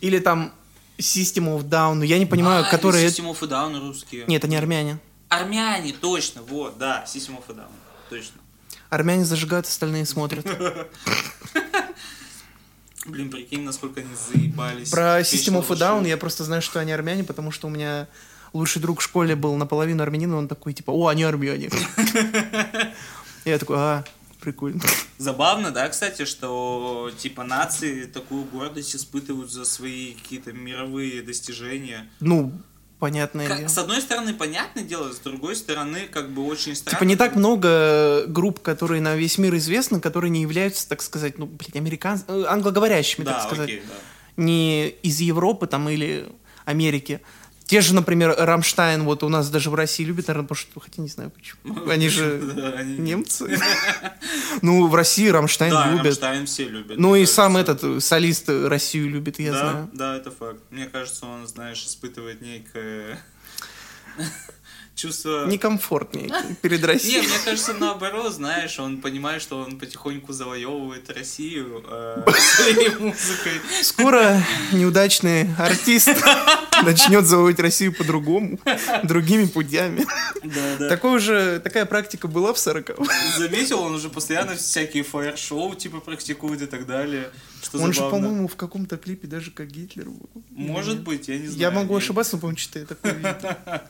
Или там System of Down, ну я не понимаю, А, которые... System of Down русские. Нет, они армяне. Армяне, точно, вот, да, System of Down, точно. Армяне зажигают, остальные смотрят. Блин, прикинь, насколько они заебались. Про System of a Down я просто знаю, что они армяне, потому что у меня лучший друг в школе был наполовину армянин, и он такой, типа, о, они армяне. Я такой, а, прикольно. Забавно, да, кстати, что типа нации такую гордость испытывают за свои какие-то мировые достижения. Ну, понятное Как- дело. с одной стороны, понятное дело, с другой стороны, как бы очень странно. Типа не так много групп, которые на весь мир известны, которые не являются, так сказать, ну, блядь, американ... э, англоговорящими, Да, так сказать. окей, да. Не из Европы там или Америки. Те же, например, Рамштайн, вот у нас даже в России любят, наверное, потому что, хотя не знаю почему. Они же Да, немцы. Ну, в России Рамштайн Да, любят. Рамштайн все любят. Ну и сам этот э, солист э, Россию любит, я да, знаю. Да, это факт. Мне кажется, он, знаешь, испытывает некое чувство... Некомфортнее перед Не, Россией. мне кажется, наоборот, знаешь, он понимает, что он потихоньку завоевывает Россию э, своей музыкой. Скоро неудачный артист начнет завоевать Россию по-другому, другими путями. Да, да. Такая практика была в 40 Заметил, он уже постоянно всякие фаер-шоу типа практикует и так далее. Что Он же, по-моему, в каком-то клипе даже как Гитлер был. Может быть, я не знаю. Я могу Нет. ошибаться, но, по-моему, что я видел.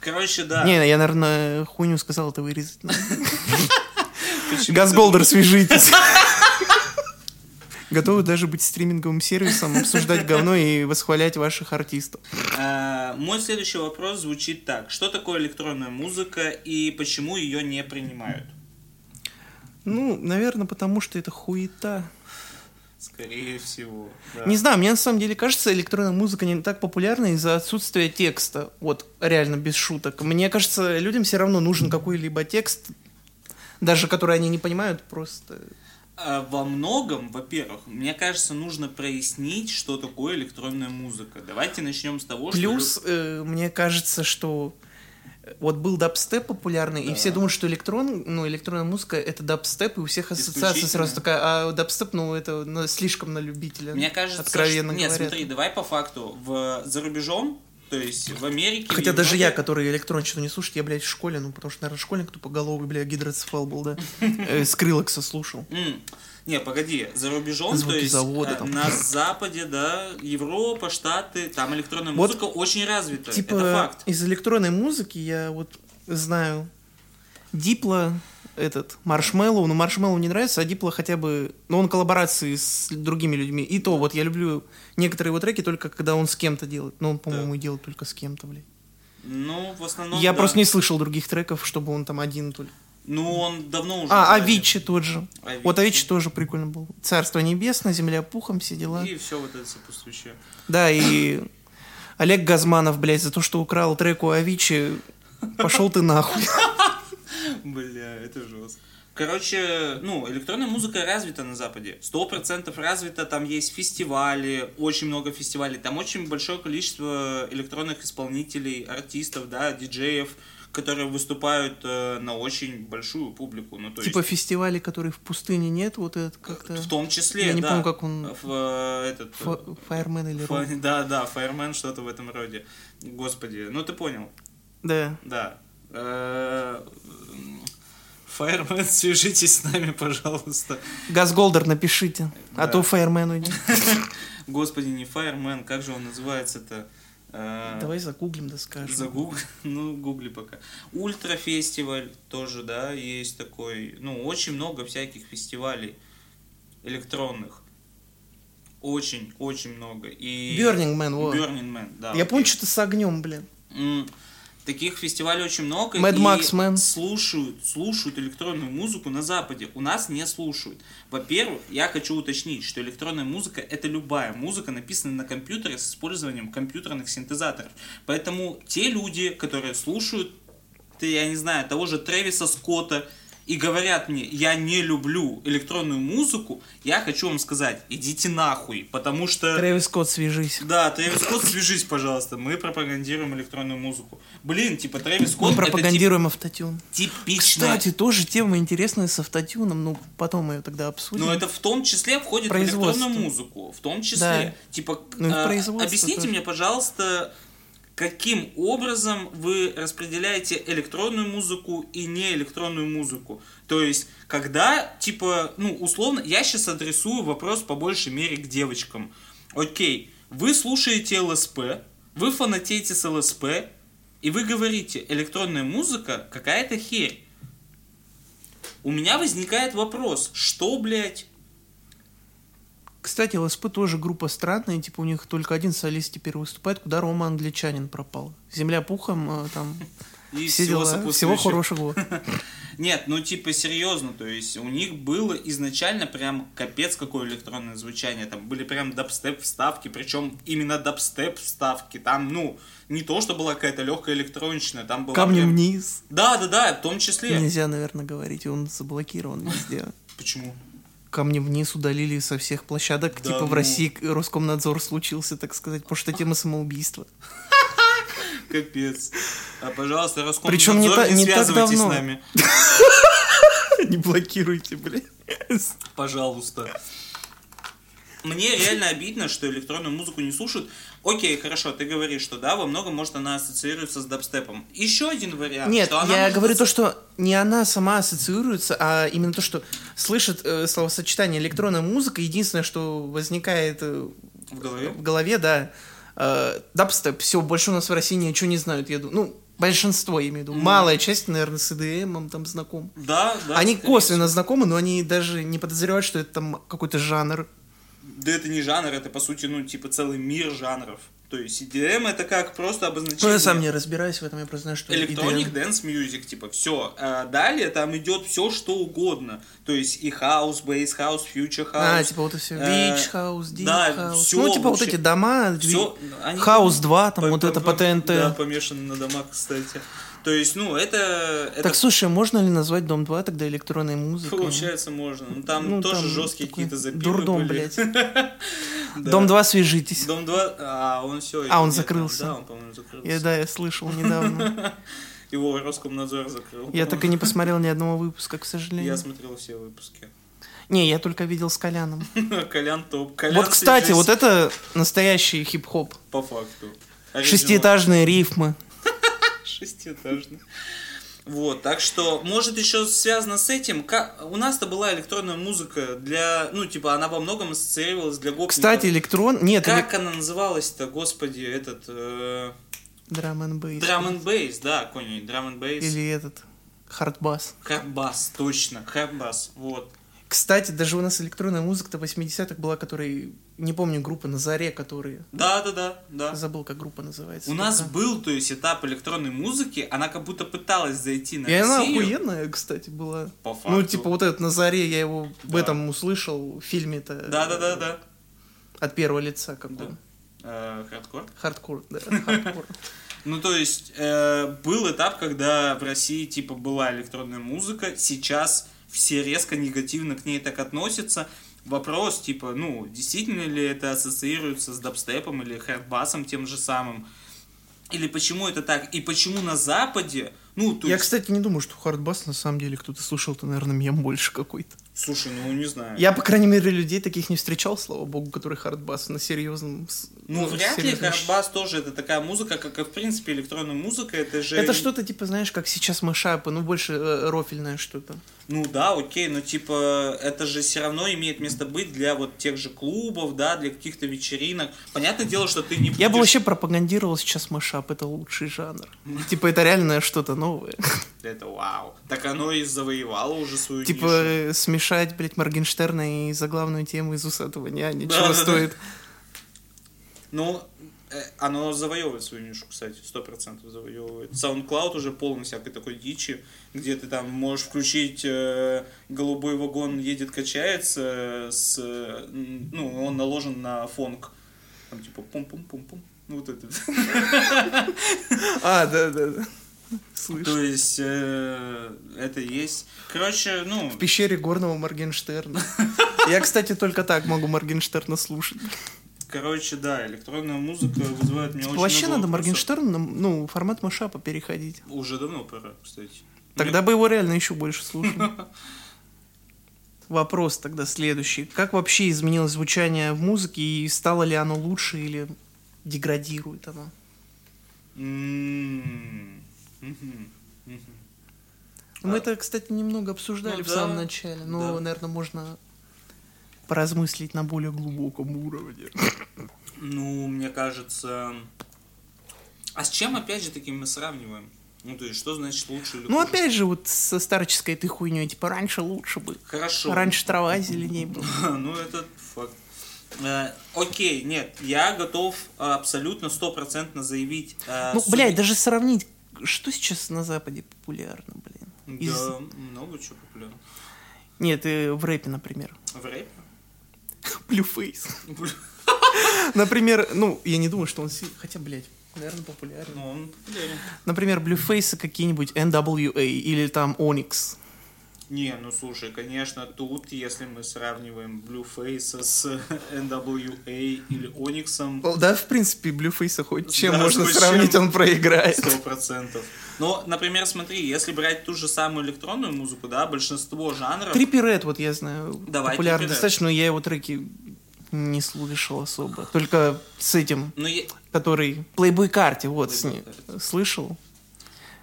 Короче, да. Не, я, наверное, хуйню сказал, это вырезать. Газголдер, свяжитесь. Готовы даже быть стриминговым сервисом, обсуждать говно и восхвалять ваших артистов. А, Мой следующий вопрос звучит так. Что такое электронная музыка и почему ее не принимают? Ну, наверное, потому что это хуета. Скорее всего. Да. Не знаю, мне на самом деле кажется, электронная музыка не так популярна из-за отсутствия текста. Вот, реально, без шуток. Мне кажется, людям все равно нужен какой-либо текст, даже который они не понимают, просто... А, Во многом, во-первых, мне кажется, нужно прояснить, что такое электронная музыка. Давайте начнем с того, Плюс, что... э, мне кажется, что вот был дабстеп популярный, и Да. все думают, что электрон, ну, электронная музыка это дабстеп, и у всех ассоциация сразу такая, а дабстеп, ну, это ну, слишком на любителя. Мне кажется, откровенно что... Нет, говоря. смотри, давай по факту. В... За рубежом, то есть в Америке... в Хотя даже я, Европе- который электронщину не слушает, я, блядь, в школе, ну, потому что, наверное, школьник тупоголовый, бля, гидроцефал был, да. Э, Скриллекса слушал. Не, погоди, за рубежом, Звуки то есть завода э, там. на Западе, да, Европа, Штаты, там электронная Вот, музыка очень развита. Типа, Это факт. из электронной музыки я вот знаю Дипла, этот, Marshmello, но Marshmello не нравится, а Дипла хотя бы, ну, он коллаборации с другими людьми. И то, вот, я люблю некоторые его треки только когда он с кем-то делает. Но он, по-моему, и делает только с кем-то, блядь. Ну, в основном, я да. просто не слышал других треков, чтобы он там один только. Ну, он давно уже... А. Авичи тот же. Авичи. Вот Авичи тоже прикольно был. Царство небесное, земля пухом, все дела. И все вот это сопутствующее. Да, и Олег Газманов, блядь, за то, что украл трек у Авичи, пошел ты нахуй. Бля, это жестко. Короче, ну, электронная музыка развита на Западе. Сто процентов развита, там есть фестивали, очень много фестивалей, там очень большое количество электронных исполнителей, артистов, да, диджеев, которые выступают э, на очень большую публику. Ну, то Типа есть, фестивалей, которые в пустыне нет, вот этот как-то... в том числе, Я не да. помню, как он- В, э, этот, Фа- Fireman или фа- да, да, Fireman, что-то в этом роде. Господи, ну ты понял. Да. Да. Э, Fireman, свяжитесь с нами, пожалуйста. Газ Голдер напишите, а Да. то Fireman уйдет. Господи, не Fireman, как же он называется-то? Э, Давай загуглим, да скажем. Загугли, ну, гугли пока. Ультра фестиваль тоже, да, есть такой. Ну, очень много всяких фестивалей электронных. Очень, очень много. И... Burning Man, вот. Burning Man, да. Я помню, что-то с огнем, блин. Таких фестивалей очень много. Mad и Max Man. слушают, слушают электронную музыку на Западе. У нас не слушают. Во-первых, я хочу уточнить, что электронная музыка это любая музыка, написанная на компьютере с использованием компьютерных синтезаторов. Поэтому те люди, которые слушают, я не знаю, того же Трэвиса Скотта и говорят мне, я не люблю электронную музыку, я хочу вам сказать, идите нахуй, потому что... Трэвис Скотт, свяжись. Да, Трэвис Скотт, свяжись, пожалуйста. Мы пропагандируем электронную музыку. Блин, типа Трэвис Скотт Мы это тип- пропагандируем автотюн. типичная... Кстати, тоже тема интересная с автотюном, ну, потом мы ее тогда обсудим. Но это в том числе входит в электронную музыку. В том числе. Да. Типа, Ну а, объясните тоже. мне, пожалуйста, каким образом вы распределяете электронную музыку и не электронную музыку? То есть, когда, типа, ну, условно, я сейчас адресую вопрос по большей мере к девочкам. Окей, вы слушаете ЛСП, вы фанатеете с ЛСП, и вы говорите, электронная музыка какая-то херь. У меня возникает вопрос, что, блядь, Кстати, ЛСП тоже группа странная, типа у них только один солист теперь выступает, куда Рома Англичанин пропал. Земля пухом, э, там, и все всего дела. Всего хорошего. Нет, ну типа серьезно, то есть у них было изначально прям капец какое электронное звучание, там были прям дабстеп вставки, причем именно дабстеп вставки, там ну не то, что была какая-то легкая электронщина, там была Камнем прям- вниз. Да, да, да, в том числе. Нельзя, наверное, говорить, он заблокирован везде. Почему? Камни вниз удалили со всех площадок. Да типа в ну. России Роскомнадзор случился, так сказать, потому что тема самоубийства. Капец. А, пожалуйста, Роскомнадзор, Причем не та- не не так давно. с нами. Не блокируйте, блин. Пожалуйста. Мне реально обидно, что электронную музыку не слушают. Окей, хорошо, ты говоришь, что да, во многом может она ассоциируется с дабстепом. Еще один вариант. Нет, что она я может говорю то, что не она сама ассоциируется, а именно то, что слышит э, словосочетание электронная музыка. Единственное, что возникает э, в голове. в голове, да, э, дабстеп. Все, больше у нас в России ничего не знают, я думаю. Ну, большинство, я имею в виду. Мгм. Малая часть, наверное, с EDM там знаком. Да, да. Они косвенно знакомы, но они даже не подозревают, что это там какой-то жанр. Да это не жанр, это по сути, ну, типа целый мир жанров. То есть EDM это как просто обозначение... Ну, я сам не разбираюсь в этом, я просто знаю, что Electronic EDM. Dance Music, типа, все. А далее там идет все, что угодно. То есть и house, bass house, future house. А, типа вот это все. Э, Beach House, Deep да, всё Ну, типа вот вообще. эти дома, Хаус 2, там по- вот по- это по ТНТ. Да, помешаны на домах, кстати. То есть, ну, это... это Так, слушай, можно ли назвать Дом 2 тогда электронной музыкой? Получается, можно. Ну, там Ну, тоже там жесткие какие-то запилы дурдом, были. блядь. Дом 2, свяжитесь. Дом 2, а он все. А, он закрылся. Да, он, по-моему, закрылся. Я, да, я слышал недавно. Его Роскомнадзор закрыл. Я так и не посмотрел ни одного выпуска, к сожалению. Я смотрел все выпуски. Не, я только видел с Коляном. Колян топ. Колян Вот, кстати, вот это настоящий хип-хоп. По факту. Шестиэтажные рифмы. Шестиэтажный. Вот, так что, может, еще связано с этим, как у нас-то была электронная музыка для, ну, типа, она во многом ассоциировалась для гопников. Кстати, электрон... Нет, как она называлась-то, господи, этот, э, 'n' bass. drum 'n' bass, да, какой-нибудь, 'n' bass. Или этот, хардбас. Хардбас, точно, хардбас, вот. Кстати, даже у нас электронная музыка-то 80-х была, которая... Не помню, группа на заре, которые... Да-да-да, да. Забыл, как группа называется. У нас был, то есть, этап электронной музыки, она как будто пыталась зайти на И она Россию. охуенная, кстати, была. По факту. Ну, типа, вот этот на заре, я его в Да. этом услышал, в фильме-то. Да-да-да-да. От первого лица, как Да. он. Э, Хардкор. Хардкор, да, хардкор. Ну, то есть, э, был этап, когда в России, типа, была электронная музыка, сейчас все резко негативно к ней так относятся. Вопрос, типа, ну, действительно ли это ассоциируется с дабстепом или хардбасом тем же самым? Или почему это так? И почему на Западе, ну, то Я, есть, кстати, не думаю, что хардбас на самом деле кто-то слушал-то, наверное, мем больше какой-то. слушай, ну, не знаю. Я, по крайней мере, людей таких не встречал, слава богу, которые хардбас на серьезном... с- Ну, вряд ли хардбас тоже это такая музыка, как и, в принципе, электронная музыка, это же... Это что-то, типа, знаешь, как сейчас мышапы, ну, больше э, рофильное что-то. Ну да, окей, но типа это же все равно имеет место быть для вот тех же клубов, да, для каких-то вечеринок. Понятное дело, что ты не будешь... Я бы вообще пропагандировал сейчас мышап, это лучший жанр. Типа, это реально что-то новое. Это вау. Так оно и завоевало уже свою Типа, смешать, блядь, Моргенштерна и заглавную тему из «Усатого няни», Да, чего да, да. Ну, э, оно завоевывает свою нишу, кстати, сто процентов завоевывает. SoundCloud уже полон всякой такой дичи, где ты там можешь включить э, «Голубой вагон едет, качается», с, э, ну, он наложен на фонк. Там типа пум-пум-пум-пум. Ну, вот это. А, да-да-да. Слышь. То есть, э, это есть. Короче, ну, В пещере горного Моргенштерна. Я, кстати, только так могу Моргенштерна слушать. Короче, да, электронная музыка вызывает мне очень Вообще надо вопросов. Моргенштерна, ну, формат машапа переходить. Уже давно пора, кстати. Тогда бы его реально еще больше слушали. Вопрос тогда следующий. Как вообще изменилось звучание в музыке и стало ли оно лучше или деградирует оно? М, мгм, мгм. Мы А- это, кстати, немного обсуждали Ну в самом начале, но, наверное, можно поразмыслить на более глубоком уровне. Ну, мне кажется... А с чем, опять же, таки мы сравниваем? Ну, то есть, что значит лучше или Ну, хуже? опять же, вот со старческой этой хуйней, типа, раньше лучше бы. Хорошо. Раньше трава зеленей была. Ну, это факт. Э, Окей, нет, я готов э, абсолютно стопроцентно заявить... э, Ну, блядь, даже сравнить, что сейчас на Западе популярно, блин. Из- Да, много чего популярно. Нет, э, в рэпе, например. В рэпе? Бля, Например, ну, я не думаю, что он... Хотя, блядь, наверное, популярен. Ну, он популярен. Например, Blueface какие-нибудь NWA или там Onyx. Не, ну слушай, конечно, тут, если мы сравниваем Blueface с NWA или Onyx, Да, в принципе, Blueface хоть чем Да, можно сравнить, чем. он проиграет. сто процентов. Но, например, смотри, если брать ту же самую электронную музыку, да, большинство жанров... Триппи Ред, вот я знаю, Давай, популярный достаточно, но я его треки не слышал особо. Только с этим, Ну, е- который Playboy карте, вот, с Playboy ней. Carti. Слышал?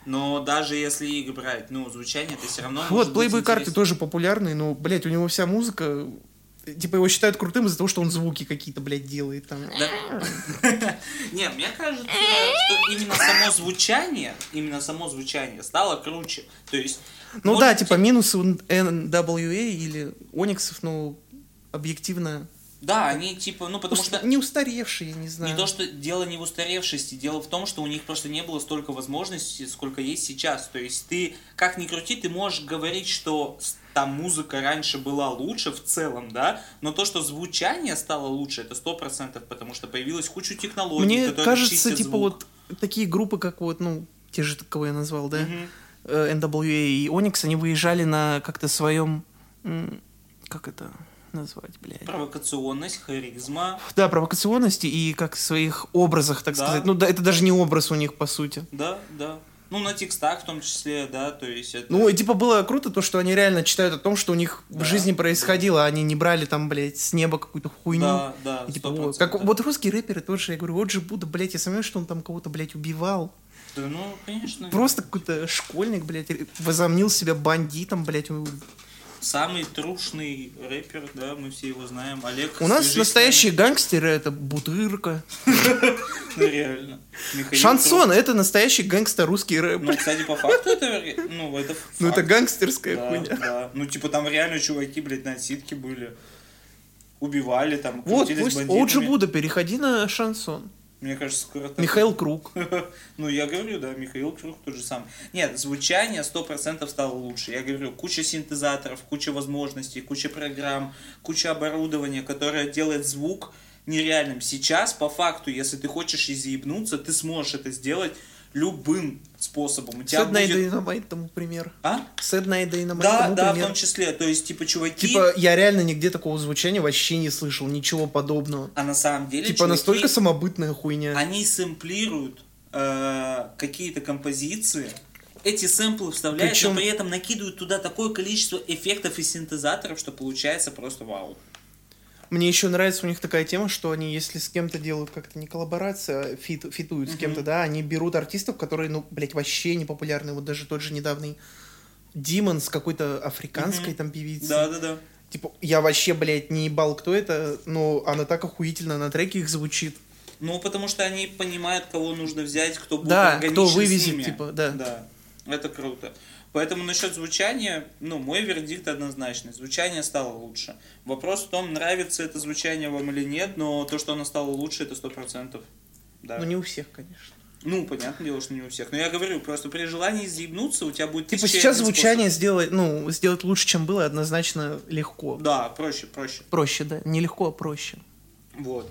но даже если их брать, ну, звучание, это все равно Вот, Playboy интереснее. тоже популярный, но, блядь, у него вся музыка, типа его считают крутым из-за того, что он звуки какие-то, блядь, делает там. Не, мне кажется, что именно само звучание, именно само звучание стало круче. То есть... Ну да, типа минусы NWA или Ониксов, ну, объективно Да, они типа, ну потому Уст- что Не устаревшие, не знаю. не то, что дело не в устаревшести, дело в том, что у них просто не было столько возможностей, сколько есть сейчас. То есть ты, как ни крути, ты можешь говорить, что там музыка раньше была лучше в целом, да, но то, что звучание стало лучше, это сто процентов, потому что появилась куча технологий, Мне которые кажется, типа звук. вот такие группы, как вот, ну, те же, кого я назвал, да, Мгм. э, NWA и Onyx, они выезжали на как-то своем, как это назвать, блядь? Провокационность, харизма, Да, провокационности и как в своих образах, так Да. сказать. Ну, да, это даже не образ у них, по сути. да, да. Ну, на текстах в том числе, да, то есть это... Ну, и типа было круто то, что они реально читают о том, что у них Да. в жизни происходило, а они не брали там, блядь, с неба какую-то хуйню. да, да, И, типа, 100%. вот, как вот русские рэперы тоже, я говорю, вот же Будда, блядь, я сомневаюсь, что он там кого-то, блядь, убивал. Да, ну, конечно. Просто какой-то школьник, блядь, возомнил себя бандитом, блядь. Самый трушный рэпер, да, мы все его знаем. Олег. у нас настоящие гангстеры, это Бутырка. Ну, реально. Шансон, это настоящий гангстер русский рэп. Ну, кстати, по факту это, ну, это Ну, это гангстерская хуйня. да. Ну, типа, там реально чуваки, блядь, на отсидке были. Убивали там, Вот, пусть. Оджи Буда, переходи на шансон. Мне кажется, скоро так. Михаил Круг. Ну, я говорю, да, Михаил Круг тот же самый. Нет, звучание 100% стало лучше. Я говорю, куча синтезаторов, куча возможностей, куча программ, куча оборудования, которое делает звук нереальным. Сейчас, по факту, если ты хочешь изъебнуться, ты сможешь это сделать любым способом. У тебя Sad Night будет... Dynamite тому пример. А? Sad Night Dynamite Да, тому да, в пример. том числе. То есть, типа, чуваки... Типа, я реально нигде такого звучания вообще не слышал, ничего подобного. А на самом деле, Типа, чуваки, настолько самобытная хуйня. они сэмплируют э, какие-то композиции, эти сэмплы вставляют, Причем- но при этом накидывают туда такое количество эффектов и синтезаторов, что получается просто вау. Мне еще нравится у них такая тема, что они, если с кем-то делают как-то не коллаборация, а feat, фитуют с Мгм. кем-то, да, они берут артистов, которые, ну, блядь, вообще не популярны. Вот даже тот же недавний Димон с какой-то африканской Мгм. там певицей. Да-да-да. Типа, я вообще, блядь, не ебал, кто это, но она так охуительно на треке их звучит. Ну, потому что они понимают, кого нужно взять, кто будет Да, органичен кто с вывезет, ними. типа, да. Да, это круто. Поэтому насчет звучания, ну, мой вердикт однозначный. Звучание стало лучше. Вопрос в том, нравится это звучание вам или нет, но то, что оно стало лучше, это сто процентов. Да. Ну, не у всех, конечно. Ну, понятное дело, что не у всех. Но я говорю, просто при желании заебнуться у тебя будет Типа, сейчас звучание сделать, ну, сделать лучше, чем было, однозначно легко. способ. Да, проще, проще. Проще, да. Не легко, а проще. Вот.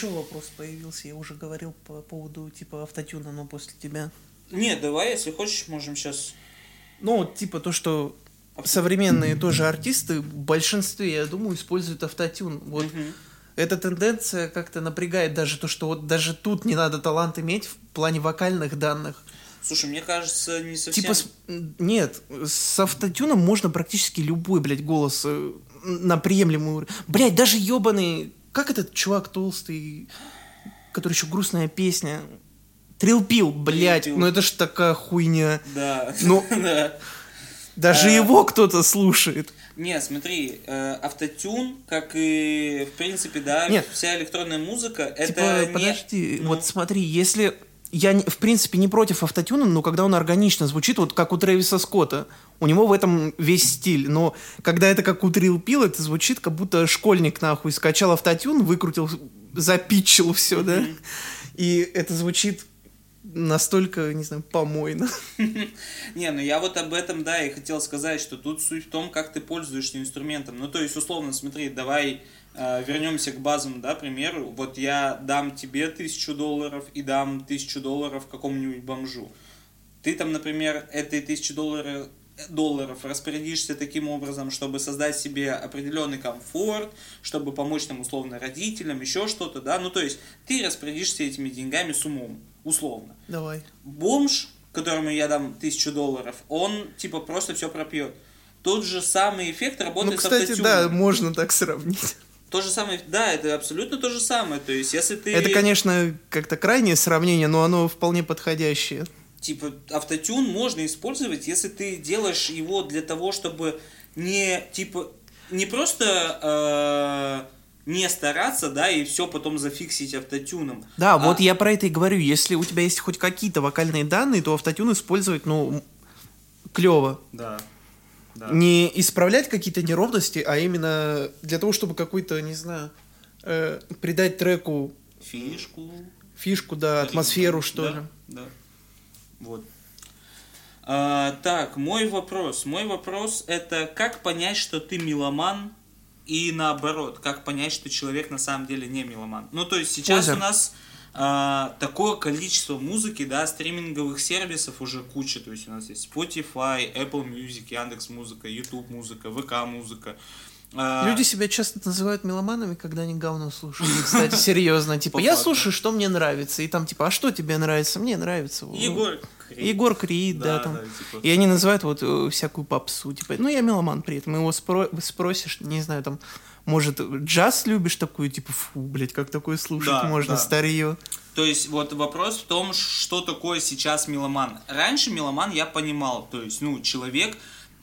Еще вопрос появился, я уже говорил по поводу, типа, автотюна, но после тебя. Нет, давай, если хочешь, можем сейчас... Ну, вот, типа, то, что современные тоже артисты в большинстве, я думаю, используют автотюн. Вот эта тенденция как-то напрягает даже то, что вот даже тут не надо талант иметь в плане вокальных данных. Слушай, мне кажется, не совсем... Типа, с- нет, с автотюном можно практически любой, блядь, голос э, на приемлемый уровень. Блядь, даже ебаный... Как этот чувак толстый, который еще грустная песня? Трилпил, блядь, Pill. ну это ж такая хуйня. Да. Ну- да. Даже А. его кто-то слушает. Не, смотри, э, автотюн, как и, в принципе, да, Нет. вся электронная музыка, это типа, не... подожди, ну, вот смотри, если... Я, в принципе, не против автотюна, но когда он органично звучит, вот как у Трэвиса Скотта, у него в этом весь стиль. Но когда это как у Трил Пил, это звучит, как будто школьник, нахуй, скачал автотюн, выкрутил, запичил все, да? И это звучит настолько, не знаю, помойно. Не, ну я вот об этом, да, и хотел сказать, что тут суть в том, как ты пользуешься инструментом. Ну, то есть, условно, смотри, давай вернемся к базовому, да, примеру. Вот я дам тебе тысячу долларов и дам тысячу долларов какому-нибудь бомжу. Ты там, например, этой тысячи долларов долларов распорядишься таким образом, чтобы создать себе определенный комфорт, чтобы помочь там условно родителям, еще что-то, да, ну то есть ты распорядишься этими деньгами с умом, условно Давай. бомж, которому я дам тысячу долларов, он типа просто все пропьет. Тот же самый эффект работает Ну, кстати, с да, автотюном. можно так сравнить. То же самое, да, это абсолютно то же самое. То есть, если ты... Это, конечно, как-то крайнее сравнение, но оно вполне подходящее. типа, автотюн можно использовать, если ты делаешь его для того, чтобы не, типа, не просто э, не стараться, да, и все потом зафиксить автотюном. Да, а... вот я про это и говорю. Если у тебя есть хоть какие-то вокальные данные, то автотюн использовать, ну, клево. Да. Да. Не исправлять какие-то неровности, а именно для того, чтобы какой-то, не знаю, э, придать треку фишку. Фишку, да, атмосферу, что да, ли. Да. Вот. А, так, мой вопрос. Мой вопрос это как понять, что ты меломан, и наоборот, как понять, что человек на самом деле не меломан. Ну, то есть сейчас Озер. у нас а, такое количество музыки, да, стриминговых сервисов уже куча. То есть у нас есть Spotify, Apple Music, Яндекс Музыка, YouTube Музыка, ВК Музыка. А, Люди себя часто называют меломанами, когда они говно слушают. Кстати, серьезно. Типа, я слушаю, что мне нравится. И там, типа, а что тебе нравится? Мне нравится. Егор Крид. Егор Крид, да, да там. Да, типа... И они называют вот э, всякую попсу. Типа, ну, я меломан при этом. Его спро... спросишь, не знаю, там, может, джаз любишь такую, типа, фу, блядь, как такое слушать да, можно, да. старье. То есть вот вопрос в том, что такое сейчас меломан. Раньше меломан я понимал, то есть, ну, человек,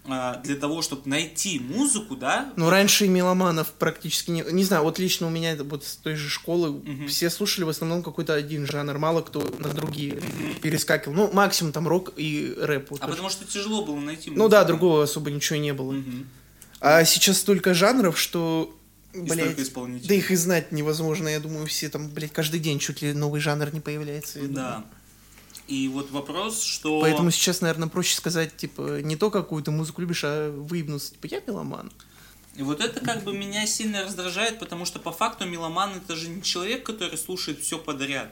а, для того, чтобы найти музыку, да? Ну, раньше и меломанов практически не... Не знаю, вот лично у меня вот с той же школы угу. все слушали в основном какой-то один жанр, мало кто на другие угу. перескакивал. Ну, максимум там рок и рэп. Вот а тоже. потому что тяжело было найти музыку. Ну да, другого особо ничего не было. Угу. А сейчас столько жанров, что... Блять, да их и знать невозможно, я думаю, все там, блядь, каждый день чуть ли новый жанр не появляется. Да. И вот вопрос, что... Поэтому сейчас, наверное, проще сказать, типа, не то, какую ты музыку любишь, а выебнуться, типа, я меломан. И вот это как бы меня сильно раздражает, потому что по факту меломан это же не человек, который слушает все подряд.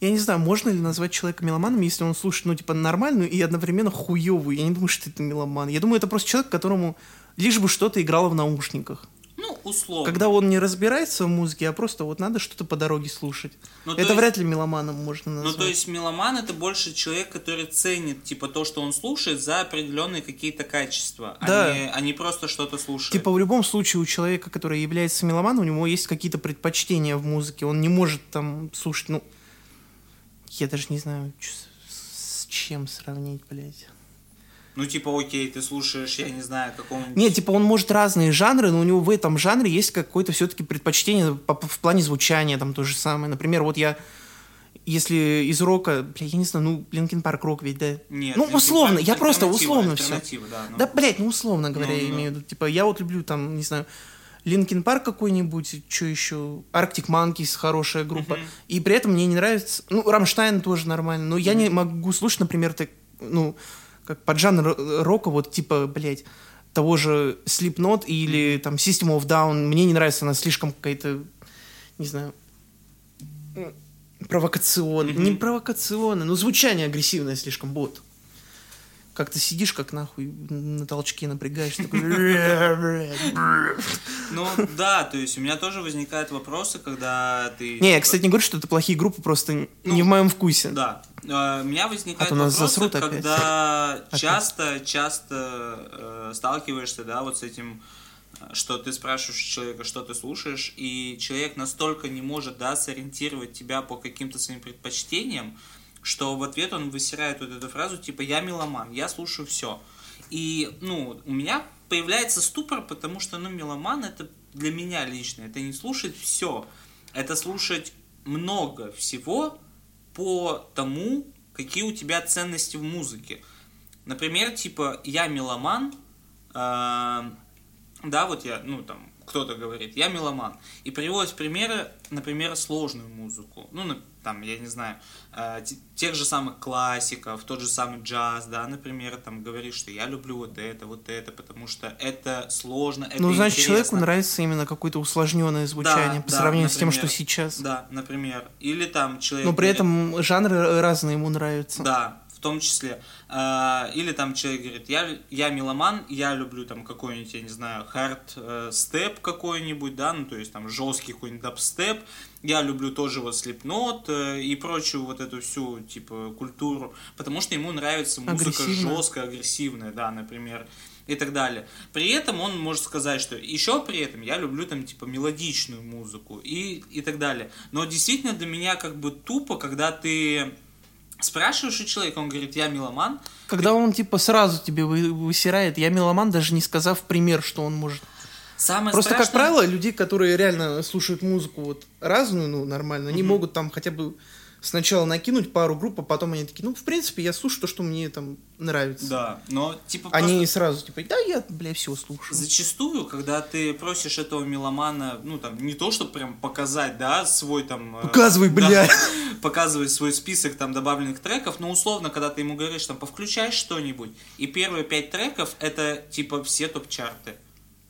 Я не знаю, можно ли назвать человека меломаном, если он слушает, ну, типа, нормальную и одновременно хуевую. Я не думаю, что это меломан. Я думаю, это просто человек, которому лишь бы что-то играло в наушниках. Ну, условно. Когда он не разбирается в музыке, а просто вот надо что-то по дороге слушать. Ну, это есть, вряд ли меломаном можно назвать. Ну, то есть меломан это больше человек, который ценит, типа, то, что он слушает за определенные какие-то качества, а да. а, не, а не просто что-то слушает. Типа, в любом случае у человека, который является меломаном, у него есть какие-то предпочтения в музыке. Он не может там слушать, ну, я даже не знаю, с чем сравнить, блядь. Ну, типа, окей, ты слушаешь, я не знаю, какого-нибудь... Нет, типа, он может разные жанры, но у него в этом жанре есть какое-то все-таки предпочтение в плане звучания, там, то же самое. Например, вот я если из рока, бля, я не знаю, ну, Linkin Park рок ведь, да? Нет. Ну, условно, я просто условно все. Да, ну. да, блядь, ну, условно говоря, ну, я ну. имею в виду. Типа, я вот люблю там, не знаю, Linkin Park какой-нибудь, что еще, Arctic Monkeys, хорошая группа. Uh-huh. И при этом мне не нравится, ну, Рамштайн тоже нормально, но uh-huh. я не могу слушать, например, так, ну, как под жанр рока, вот типа, блядь, того же Slipknot или там System of Down. Мне не нравится, она слишком какая-то, не знаю, провокационная. Mm-hmm. Не провокационная, но звучание агрессивное слишком, вот как ты сидишь, как нахуй на толчке напрягаешь, такой... Ну да, то есть у меня тоже возникают вопросы, когда ты... Не, я, кстати, не говорю, что это плохие группы, просто ну, не в моем вкусе. Да. А, у меня возникают а вопросы, когда часто, часто э, сталкиваешься, да, вот с этим что ты спрашиваешь человека, что ты слушаешь, и человек настолько не может, да, сориентировать тебя по каким-то своим предпочтениям, что в ответ он высирает вот эту фразу, типа, я меломан, я слушаю все. И, ну, у меня появляется ступор, потому что, ну, меломан это для меня лично, это не слушать все, это слушать много всего по тому, какие у тебя ценности в музыке. Например, типа, я меломан, э, да, вот я, ну, там, кто-то говорит, я меломан, и приводит примеры, например, сложную музыку, ну, там, я не знаю, э, тех же самых классиков, тот же самый джаз, да, например, там говорит, что я люблю вот это, вот это, потому что это сложно, это Ну, значит, интересно. человеку нравится именно какое-то усложненное звучание да, по да, сравнению например, с тем, что сейчас. Да, например. Или там человек... Но при этом жанры разные ему нравятся. Да, в том числе. А, или там человек говорит, я, я меломан, я люблю там какой-нибудь, я не знаю, хард э, какой-нибудь, да, ну то есть там жесткий какой-нибудь дабстеп, я люблю тоже вот слепнот э, и прочую вот эту всю, типа, культуру, потому что ему нравится музыка жесткая, агрессивная, да, например, и так далее. При этом он может сказать, что еще при этом я люблю там, типа, мелодичную музыку и, и так далее. Но действительно для меня как бы тупо, когда ты спрашиваешь у человека, он говорит, я меломан. Когда он, типа, сразу тебе вы- высирает, я меломан, даже не сказав пример, что он может. Самое Просто, как страшное- правило, людей, которые реально слушают музыку вот разную, ну, нормально, они Мгм. могут там хотя бы сначала накинуть пару групп, а потом они такие, ну, в принципе, я слушаю то, что мне там нравится. Да, но типа Они просто сразу, типа, да, я, бля, все слушаю. зачастую, когда ты просишь этого меломана, ну там, не то, чтобы прям показать, да, свой там... э, Показывай, да, бля. показывать свой список там добавленных треков, но условно, когда ты ему говоришь, там, повключай что-нибудь, и первые пять треков это типа все топ-чарты.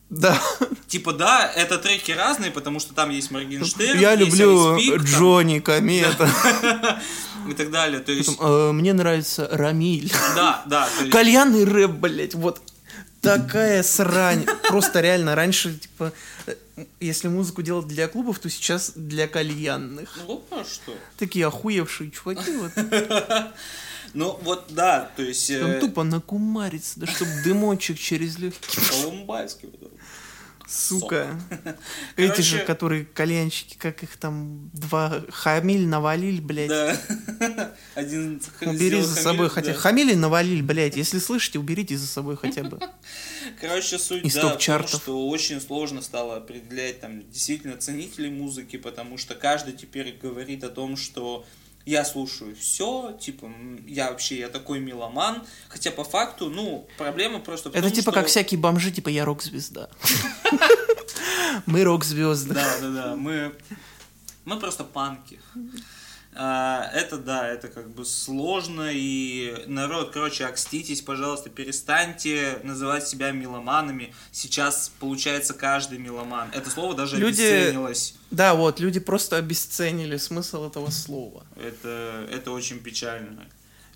Да. Типа, да, это треки разные, потому что там есть Моргенштерн, Я есть люблю Ice Peak, там, Джонни, Комета. и так далее. То есть, Потом, э, Мне нравится Рамиль. да, да, есть, Кальянный рэп, блядь, вот такая срань. Просто реально, раньше, типа, э, если музыку делать для клубов, то сейчас для кальянных. ну, а что? Такие охуевшие чуваки, вот. Ну, вот, да, то есть... Там э, тупо накумариться, да чтоб дымочек через легкие. Колумбайский вот Сука. Эти же, Короче- которые кальянщики, как их там, два хамиль навалили, блядь. Да. Один Убери за собой хотя да. Хамили навалили, блядь. Если слышите, уберите за собой хотя бы. Короче, суть, Из да, том, что очень сложно стало определять там действительно ценителей музыки, потому что каждый теперь говорит о том, что я слушаю все, типа, я вообще, я такой меломан, хотя по факту, ну, проблема просто в Это том, типа что- как всякие бомжи, типа я рок-звезда. Мы рок-звезды. Да, да, да, мы, мы просто панки. А, это да, это как бы сложно, и народ, короче, окститесь, пожалуйста, перестаньте называть себя меломанами. Сейчас, получается, каждый меломан. Это слово даже Люди- обесценилось. Да, вот, люди просто обесценили смысл этого слова. Это, это очень печально.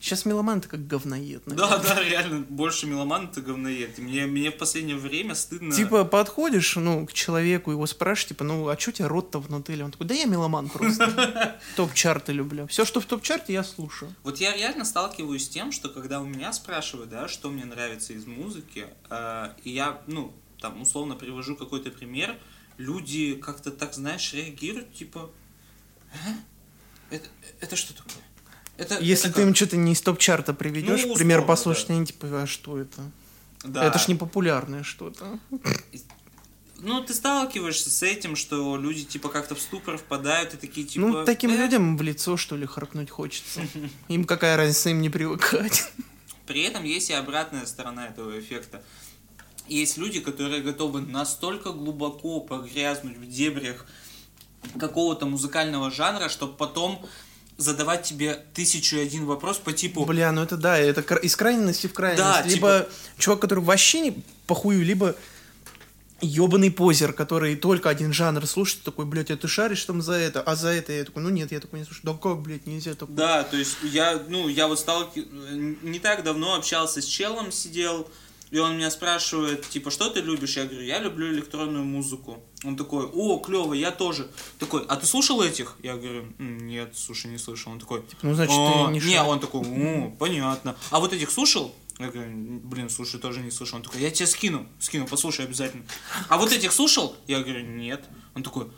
Сейчас меломан как говноед. Да, наверное. да, реально, больше меломан это говноед. И мне, мне в последнее время стыдно. Типа подходишь, ну, к человеку, его спрашиваешь, типа, ну, а что у тебя рот-то внутри? Он такой, да я меломан просто. Топ-чарты люблю. Все, что в топ-чарте, я слушаю. Вот я реально сталкиваюсь с тем, что когда у меня спрашивают, да, что мне нравится из музыки, э, и я, ну, там, условно привожу какой-то пример, люди как-то так, знаешь, реагируют, типа, «А? это, это что такое? Это, Если это ты им как?» что-то не из топ-чарта приведешь, Ну, пример послушать, да. они типа, а что это? Да. Это ж не популярное что-то. Ну, ты сталкиваешься с этим, что люди, типа, как-то в ступор впадают и такие, типа... Ну, таким «Э, людям в лицо, что ли, харкнуть хочется. Им какая разница, им не привыкать. При этом есть и обратная сторона этого эффекта. Есть люди, которые готовы настолько глубоко погрязнуть в дебрях какого-то музыкального жанра, чтобы потом задавать тебе тысячу и один вопрос по типу Бля, ну это да, это из крайности в крайность. Да, либо чувак, который вообще не похую, либо ебаный позер, который только один жанр слушает, такой, блядь, а ты шаришь там за это, а за это я такой, ну нет, я такой не слушаю. Да как, блядь, нельзя такое? Да, то есть я, ну, я вот сталки... не так давно общался с челом, сидел, и он меня спрашивает, типа, что ты любишь? Я говорю, я люблю электронную музыку. Он такой, о, клево, я тоже. Такой, а ты слушал этих? Я говорю, «М, нет, слушай, не слышал. Он такой, Ну, значит, «А, ты не Не, шаришь». он такой, о, понятно. А вот этих слушал? Я говорю, блин, слушай, тоже не слышал. Он такой, я тебе скину, скину, послушай обязательно. А вот этих слушал? Я говорю, нет. Он такой,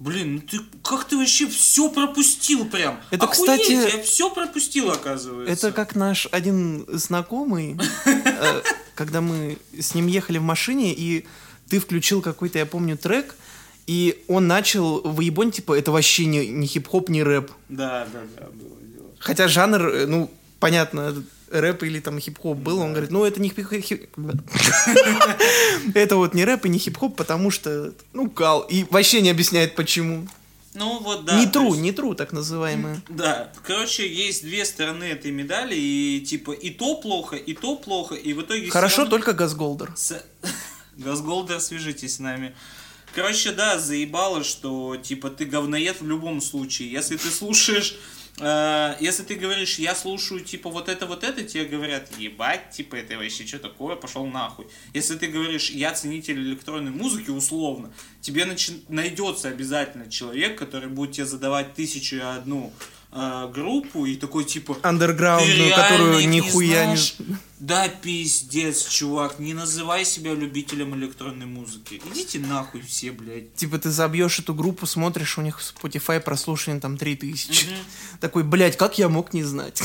блин, ну ты как ты вообще все пропустил прям? Это, Охуеть, кстати, я все пропустил, оказывается. Это как наш один знакомый, э, когда мы с ним ехали в машине, и ты включил какой-то, я помню, трек, и он начал выебон, типа, это вообще не, не хип-хоп, не рэп. Да, да, да, было дело. Хотя жанр, э, ну, понятно, рэп или там хип-хоп был, он говорит, ну, это не хип Это вот не рэп и не хип-хоп, потому что, ну, кал. И вообще не объясняет, почему. Ну вот да. Не тру, есть- не тру, так называемые. Да, короче, есть две стороны этой медали, и типа и то плохо, и то плохо, и в итоге... Хорошо равно- только Газголдер. С- Газголдер, свяжитесь с нами. Короче, да, заебало, что типа ты говноед в любом случае. Если ты слушаешь, э, если ты говоришь, я слушаю типа вот это, вот это, тебе говорят, ебать, типа это вообще что такое, пошел нахуй. Если ты говоришь, я ценитель электронной музыки, условно, тебе начи- найдется обязательно человек, который будет тебе задавать тысячу и одну э, группу и такой типа... Андерграундную, «Ты реально которую не нихуя не... знаешь?» Да пиздец, чувак, не называй себя любителем электронной музыки. Идите нахуй все, блядь. Типа ты забьешь эту группу, смотришь, у них в Spotify прослушивание там 3000. Такой, блядь, как я мог не знать?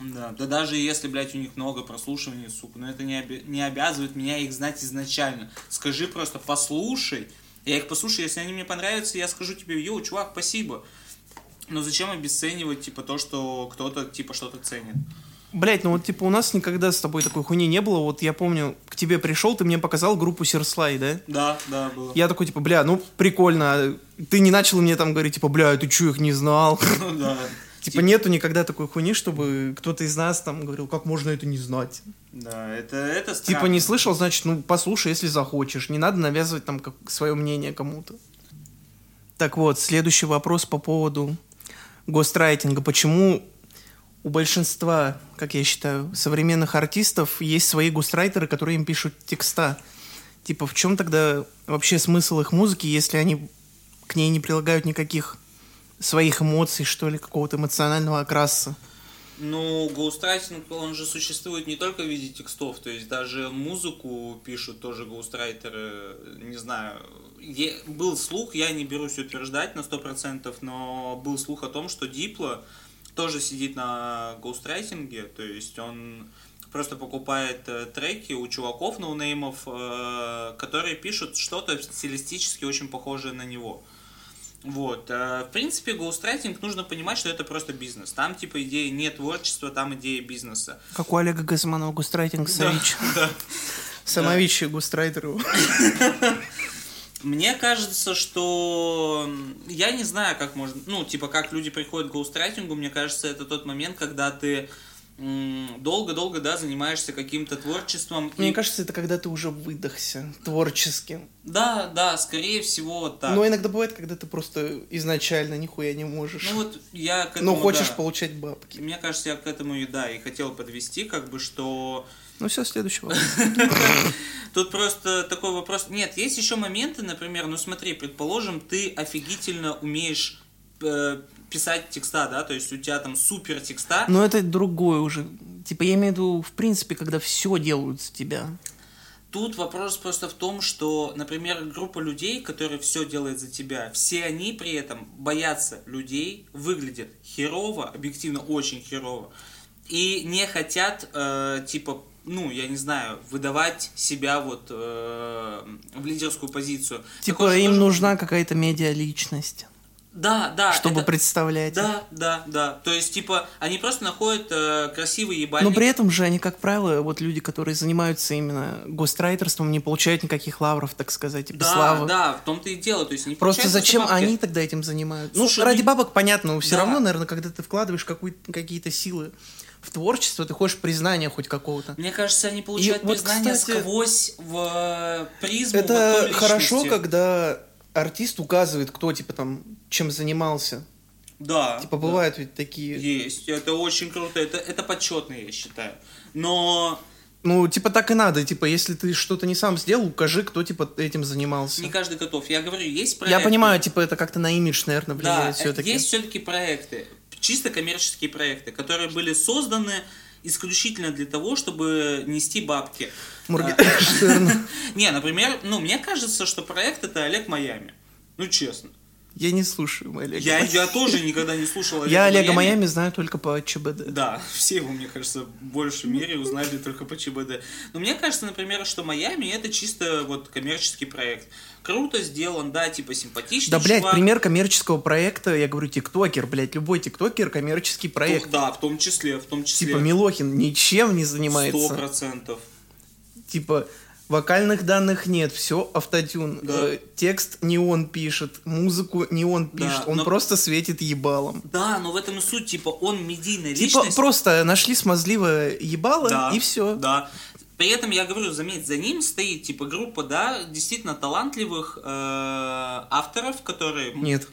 Да, да даже если, блядь, у них много прослушиваний, сука, но это не, оби- не обязывает меня их знать изначально. Скажи просто, послушай. Я их послушаю, если они мне понравятся, я скажу тебе, йоу, чувак, спасибо. Но зачем обесценивать, типа, то, что кто-то, типа, что-то ценит? Блять, ну вот типа у нас никогда с тобой такой хуйни не было. Вот я помню, к тебе пришел, ты мне показал группу Серслай, да? Да, да, было. Я такой, типа, бля, ну прикольно. а Ты не начал мне там говорить, типа, бля, ты чё, их не знал? Ну да. Типа нету никогда такой хуйни, чтобы кто-то из нас там говорил, как можно это не знать. Да, это, это Типа странно. не слышал, значит, ну послушай, если захочешь. Не надо навязывать там как свое мнение кому-то. Так вот, следующий вопрос по поводу гострайтинга. Почему у большинства, как я считаю, современных артистов есть свои гострайтеры, которые им пишут текста? Типа, в чем тогда вообще смысл их музыки, если они к ней не прилагают никаких своих эмоций, что ли, какого-то эмоционального окраса? Ну, гоустрайтинг, он же существует не только в виде текстов, то есть даже музыку пишут тоже гоустрайтеры, не знаю. Е- был слух, я не берусь утверждать на 100%, но был слух о том, что Дипло тоже сидит на гоустрайтинге, то есть он просто покупает э, треки у чуваков, ноунеймов, э, которые пишут что-то стилистически очень похожее на него. Вот. э, В принципе, гоустрайтинг нужно понимать, что это просто бизнес. Там, типа, идея не творчества, там идея бизнеса. Как у Олега Газманова густрайтинг Савич. Да. Самович и густрайтер его. Мне кажется, что я не знаю, как можно, ну, типа, как люди приходят к гоустрайтингу, мне кажется, это тот момент, когда ты долго-долго, да, занимаешься каким-то творчеством. Мне и- кажется, это когда ты уже выдохся творчески. Да, да, скорее всего, так. Но иногда бывает, когда ты просто изначально нихуя не можешь. Ну вот я к этому, Но хочешь да. получать бабки. Мне кажется, я к этому и да, и хотел подвести, как бы, что Ну все, следующего. Тут просто такой вопрос. Нет, есть еще моменты, например, ну смотри, предположим, ты офигительно умеешь э, писать текста, да, то есть у тебя там супер текста. Но это другое уже. Типа, я имею в виду, в принципе, когда все делают за тебя. Тут вопрос просто в том, что, например, группа людей, которые все делают за тебя, все они при этом боятся людей, выглядят херово, объективно очень херово, и не хотят, э, типа, ну, я не знаю, выдавать себя вот э, в лидерскую позицию. Типа, Такое им тоже- нужна какая-то медиа-личность, Да, да. чтобы это- представлять. Да, да, да. То есть, типа, они просто находят э, красивый ебальник. Но при этом же они, как правило, вот люди, которые занимаются именно гострайтерством, не получают никаких лавров, так сказать, типа да, славы. да, в том-то и дело. То есть, не Просто зачем бабки. они тогда этим занимаются? Слушай, ну, ради ну- бабок понятно, но все Да. равно, наверное, когда ты вкладываешь какие-то силы в творчество, ты хочешь признания хоть какого-то. Мне кажется, они получают И вот, признание кстати, сквозь в э, призму вот Это той хорошо, когда артист указывает, кто, типа, там, чем занимался. Да. Типа, да. бывают ведь такие... Есть. Это очень круто. Это, это почетно, я считаю. Но Ну, типа, так и надо. Типа, если ты что-то не сам сделал, укажи, кто, типа, этим занимался. не каждый готов. Я говорю, есть Я проекты. понимаю, типа, это как-то на имидж, наверное, Да, влияет все-таки. есть все-таки проекты, чисто коммерческие проекты, которые были созданы исключительно для того, чтобы нести бабки. Моргенштерн. Не, например, ну, мне кажется, что проект это Олег Майами. Ну, честно. Я не слушаю Олега. Я, я тоже никогда не слушал Олега Я Олега Майами знаю только по ЧБД. Да, все его, мне кажется, в большей мере узнали только по ЧБД. Но мне кажется, например, что Майами это чисто вот коммерческий проект. Круто сделан, да, типа симпатичный Да, блядь, чувак. пример коммерческого проекта, я говорю, тиктокер, блядь, любой тиктокер коммерческий проект. Да, в том числе, в том числе. Типа Милохин ничем не Сто занимается. процентов. Типа вокальных данных нет, все автотюн. Да. Э, текст не он пишет, музыку не он Да, пишет, он но- просто светит ебалом. Да, но в этом и суть, типа, он медийная Типа личность. просто нашли смазливое ебало Да, и все. Да. При этом, я говорю, заметь, за ним стоит, типа, группа, да, действительно талантливых э, авторов, которые... Нет.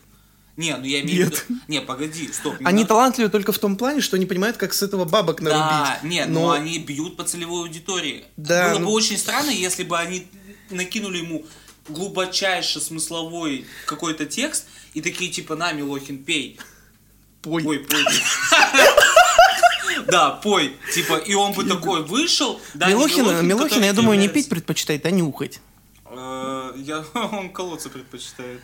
Не, ну я имею Нет. в виду... Не, погоди, стоп. не Они надо- талантливы только в том плане, что они понимают, как с этого бабок нарубить. Да, нет, но... но они бьют по целевой аудитории. Да, Было бы ну- очень странно, если бы они накинули ему глубочайше смысловой какой-то текст и такие типа на, Милохин, пей. Пой. Пой, пой. Да, пой. Типа, и он бы такой вышел. да, не Милохин, Милохин, Милохин, который я думаю, не является- пить предпочитает, а нюхать. Э, Я, он колодца предпочитает.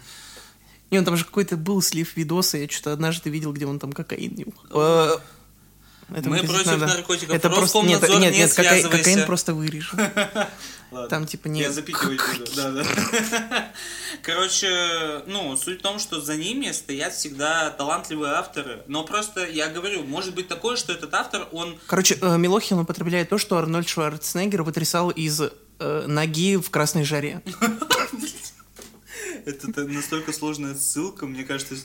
Не, он там же какой-то был слив видоса, я что-то однажды видел, где он там кокаин нюхал. Э, это Мы против наркотиков. Это просто нет, Роскомнадзор, нет, не нет, кокаин, просто. Ладно. Там типа не. Я запикивать буду. Да, да. Короче, ну, суть в том, что за ними стоят всегда талантливые авторы. Но просто, я говорю, может быть такое, что этот автор, он... Короче, э, Милохин употребляет то, что Арнольд Шварценеггер потрясал из э, ноги в красной жаре. Это настолько сложная ссылка, мне кажется...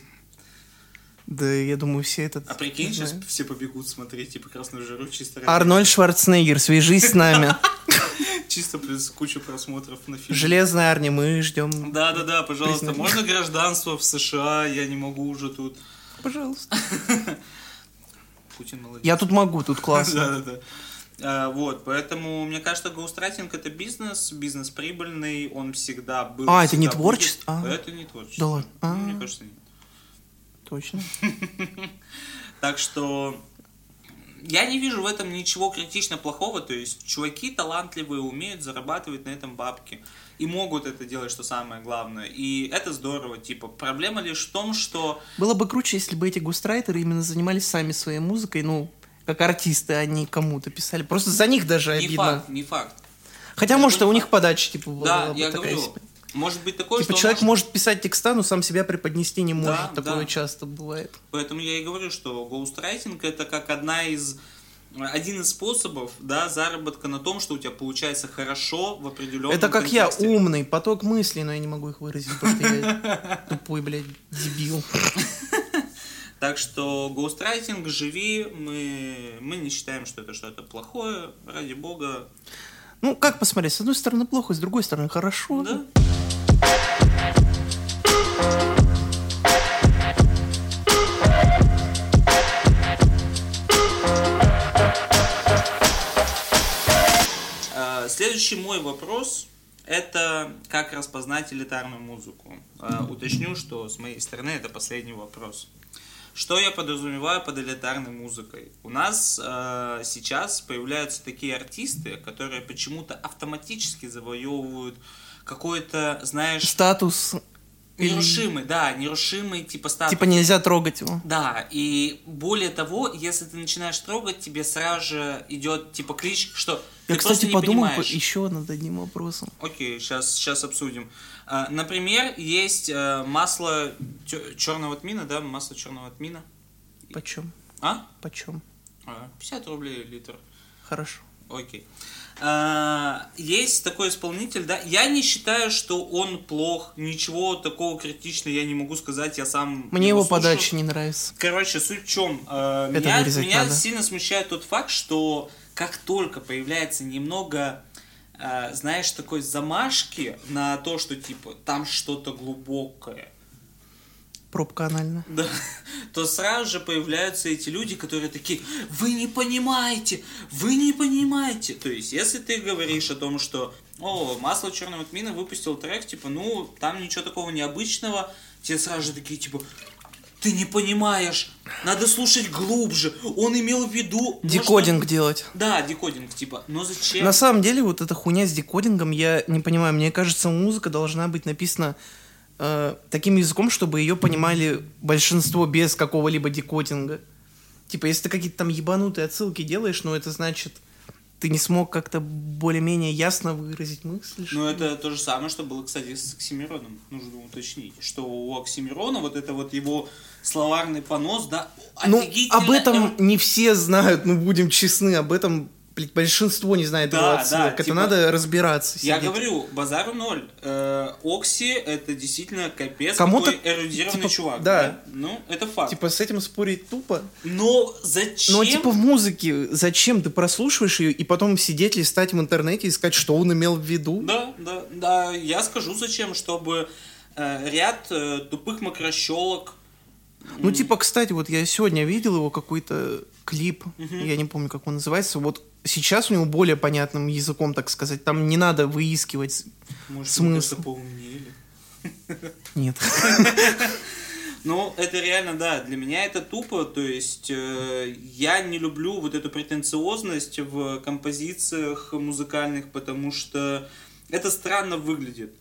Да, я думаю, все это... А прикинь, сейчас все побегут смотреть, типа, красную жару чисто Арнольд Шварценеггер, свяжись с нами. Чисто плюс куча просмотров на фильм. Железная армия, мы ждем. Да-да-да, пожалуйста, можно гражданство в США? Я не могу уже тут. Пожалуйста. Путин молодец. Я тут могу, тут классно. Да-да-да. А, Вот, поэтому, мне кажется, гоустрайтинг это бизнес, бизнес прибыльный, он всегда был. А, это не всегда творчество? будет. А. Это не творчество. Да ладно. Ну, А. Мне кажется, нет. Точно. Так что я не вижу в этом ничего критично плохого, то есть чуваки талантливые, умеют зарабатывать на этом бабки. И могут это делать, что самое главное. И это здорово, типа, проблема лишь в том, что Было бы круче, если бы эти густрайтеры именно занимались сами своей музыкой, ну, как артисты, не кому-то писали. Просто за них даже не обидно. факт, не факт. Хотя, Это может, и у них подача, типа, была Да, бы я такая говорю, себе. может быть такое, Типа, что человек может- может писать текста, но сам себя преподнести не может. Да, Такое да. часто бывает. Поэтому я и говорю, что гоустрайтинг это как одна из один из способов, да, заработка на том, что у тебя получается хорошо в определенном Это как контексте. я, умный, поток мыслей, но я не могу их выразить, потому что я тупой, блядь, дебил. Так что гоустрайтинг, живи, мы, мы не считаем, что это что-то плохое, ради бога. Ну, как посмотреть, с одной стороны плохо, с другой стороны хорошо. Да? А, Следующий мой вопрос это как распознать элитарную музыку. А, Уточню, что с моей стороны это последний вопрос. Что я подразумеваю под элитарной музыкой? У нас э, сейчас появляются такие артисты, которые почему-то автоматически завоевывают какой-то, знаешь, Статус. нерушимый, да, нерушимый типа статус. Типа нельзя трогать его. Да, и более того, если ты начинаешь трогать, тебе сразу же идет типа клич, что Я, ты просто кстати, не подумал понимаешь. еще над одним вопросом. Окей, сейчас, сейчас обсудим. А, Например, есть э, масло черного тмина, да, масло черного тмина. Почем? А? Почем? А, 50 рублей литр. Хорошо. Окей. А, Есть такой исполнитель, да. Я не считаю, что он плох. Ничего такого критичного я не могу сказать. Я сам Мне его слушал. подача не нравится. Короче, суть в чем? Это меня меня надо. сильно смущает тот факт, что как только появляется немного, э, знаешь, такой замашки на то, что типа там что-то глубокое, Пробка анальная. да, то сразу же появляются эти люди, которые такие, вы не понимаете, вы не понимаете. То есть, если ты говоришь о том, что, о, масло черного тмина выпустил трек, типа, ну, там ничего такого необычного, тебе сразу же такие, типа, ты не понимаешь, надо слушать глубже, он имел в виду... может, Декодинг делать. Да, декодинг, типа, но зачем? На самом деле, вот эта хуйня с декодингом, я не понимаю. Мне кажется, музыка должна быть написана э, таким языком, чтобы ее понимали большинство без какого-либо декодинга. Типа, если ты какие-то там ебанутые отсылки делаешь, ну это значит, ты не смог как-то более-менее ясно выразить мысль. Ну, это то же самое, что было, кстати, с Оксимироном. Нужно уточнить, что у Оксимирона вот это вот его словарный понос, да, Ну, об этом не все знают, ну будем честны, об этом блядь, большинство не знает Да, его да. Это типа, надо разбираться. Я сидеть. говорю, базару ноль. Э, Окси это действительно капец Кому-то, эрудированный типа, чувак. да. Ну, это факт. Типа с этим спорить тупо. Но зачем? Но типа в музыке, зачем ты прослушиваешь ее и потом сидеть, листать в интернете и искать, что он имел в виду? Да, да, да. Я скажу зачем, чтобы э, ряд э, тупых макрощелок. Ну, типа, кстати, вот я сегодня видел его какой-то клип, я не помню, как он называется. Вот сейчас у него более понятным языком, так сказать. Там не надо выискивать. Может, Смысл? мы просто поумнели. Нет. Ну, Ну, это реально, да, для меня это тупо, то есть э, я не люблю вот эту претенциозность в композициях музыкальных, потому что это странно выглядит.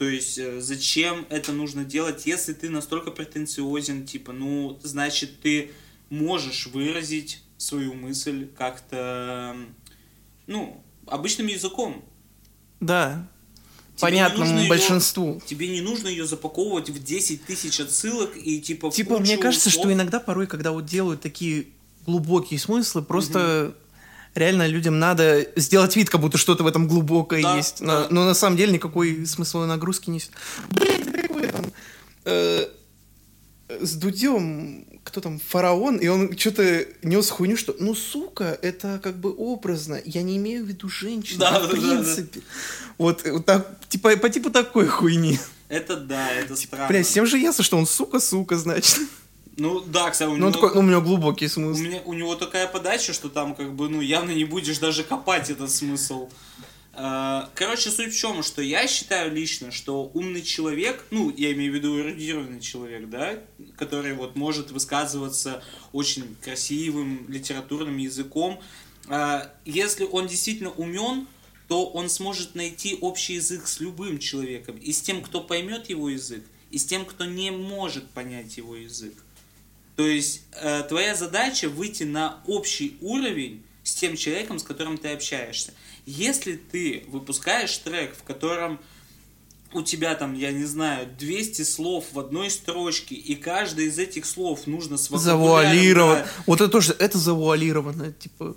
То есть э, зачем это нужно делать, если ты настолько претенциозен, типа, ну, значит, ты можешь выразить свою мысль как-то, ну, обычным языком. Да. Понятному большинству. Ее, тебе не нужно ее запаковывать в 10 тысяч отсылок и типа Типа, мне кажется, слов. что иногда порой, когда вот делают такие глубокие смыслы, просто угу. Реально людям надо сделать вид, как будто что-то в этом глубокое да, есть. Да. Но, но на самом деле никакой смысловой нагрузки не... Блять, какой там... Э, с Дудем кто там, фараон, и он что-то нес хуйню, что, ну, сука, это как бы образно, я не имею в виду женщину, да, в принципе. Да, да. Вот, вот так, типа, по типу такой хуйни. Это да, это типа, странно. Бля, всем же ясно, что он сука, сука, значит. Ну да, кстати, у ну, него... такой, ну, у него глубокий смысл. У, меня, у него такая подача, что там как бы, ну, явно не будешь даже копать этот смысл. Э, короче, суть в чем, что я считаю лично, что умный человек, ну, я имею в виду эрудированный человек, да, который вот может высказываться очень красивым литературным языком, э, если он действительно умен, то он сможет найти общий язык с любым человеком, и с тем, кто поймет его язык, и с тем, кто не может понять его язык. То есть э, твоя задача выйти на общий уровень с тем человеком, с которым ты общаешься. Если ты выпускаешь трек, в котором у тебя там, я не знаю, 200 слов в одной строчке, и каждое из этих слов нужно с Завуалировать. Вот это тоже, это завуалировано, типа...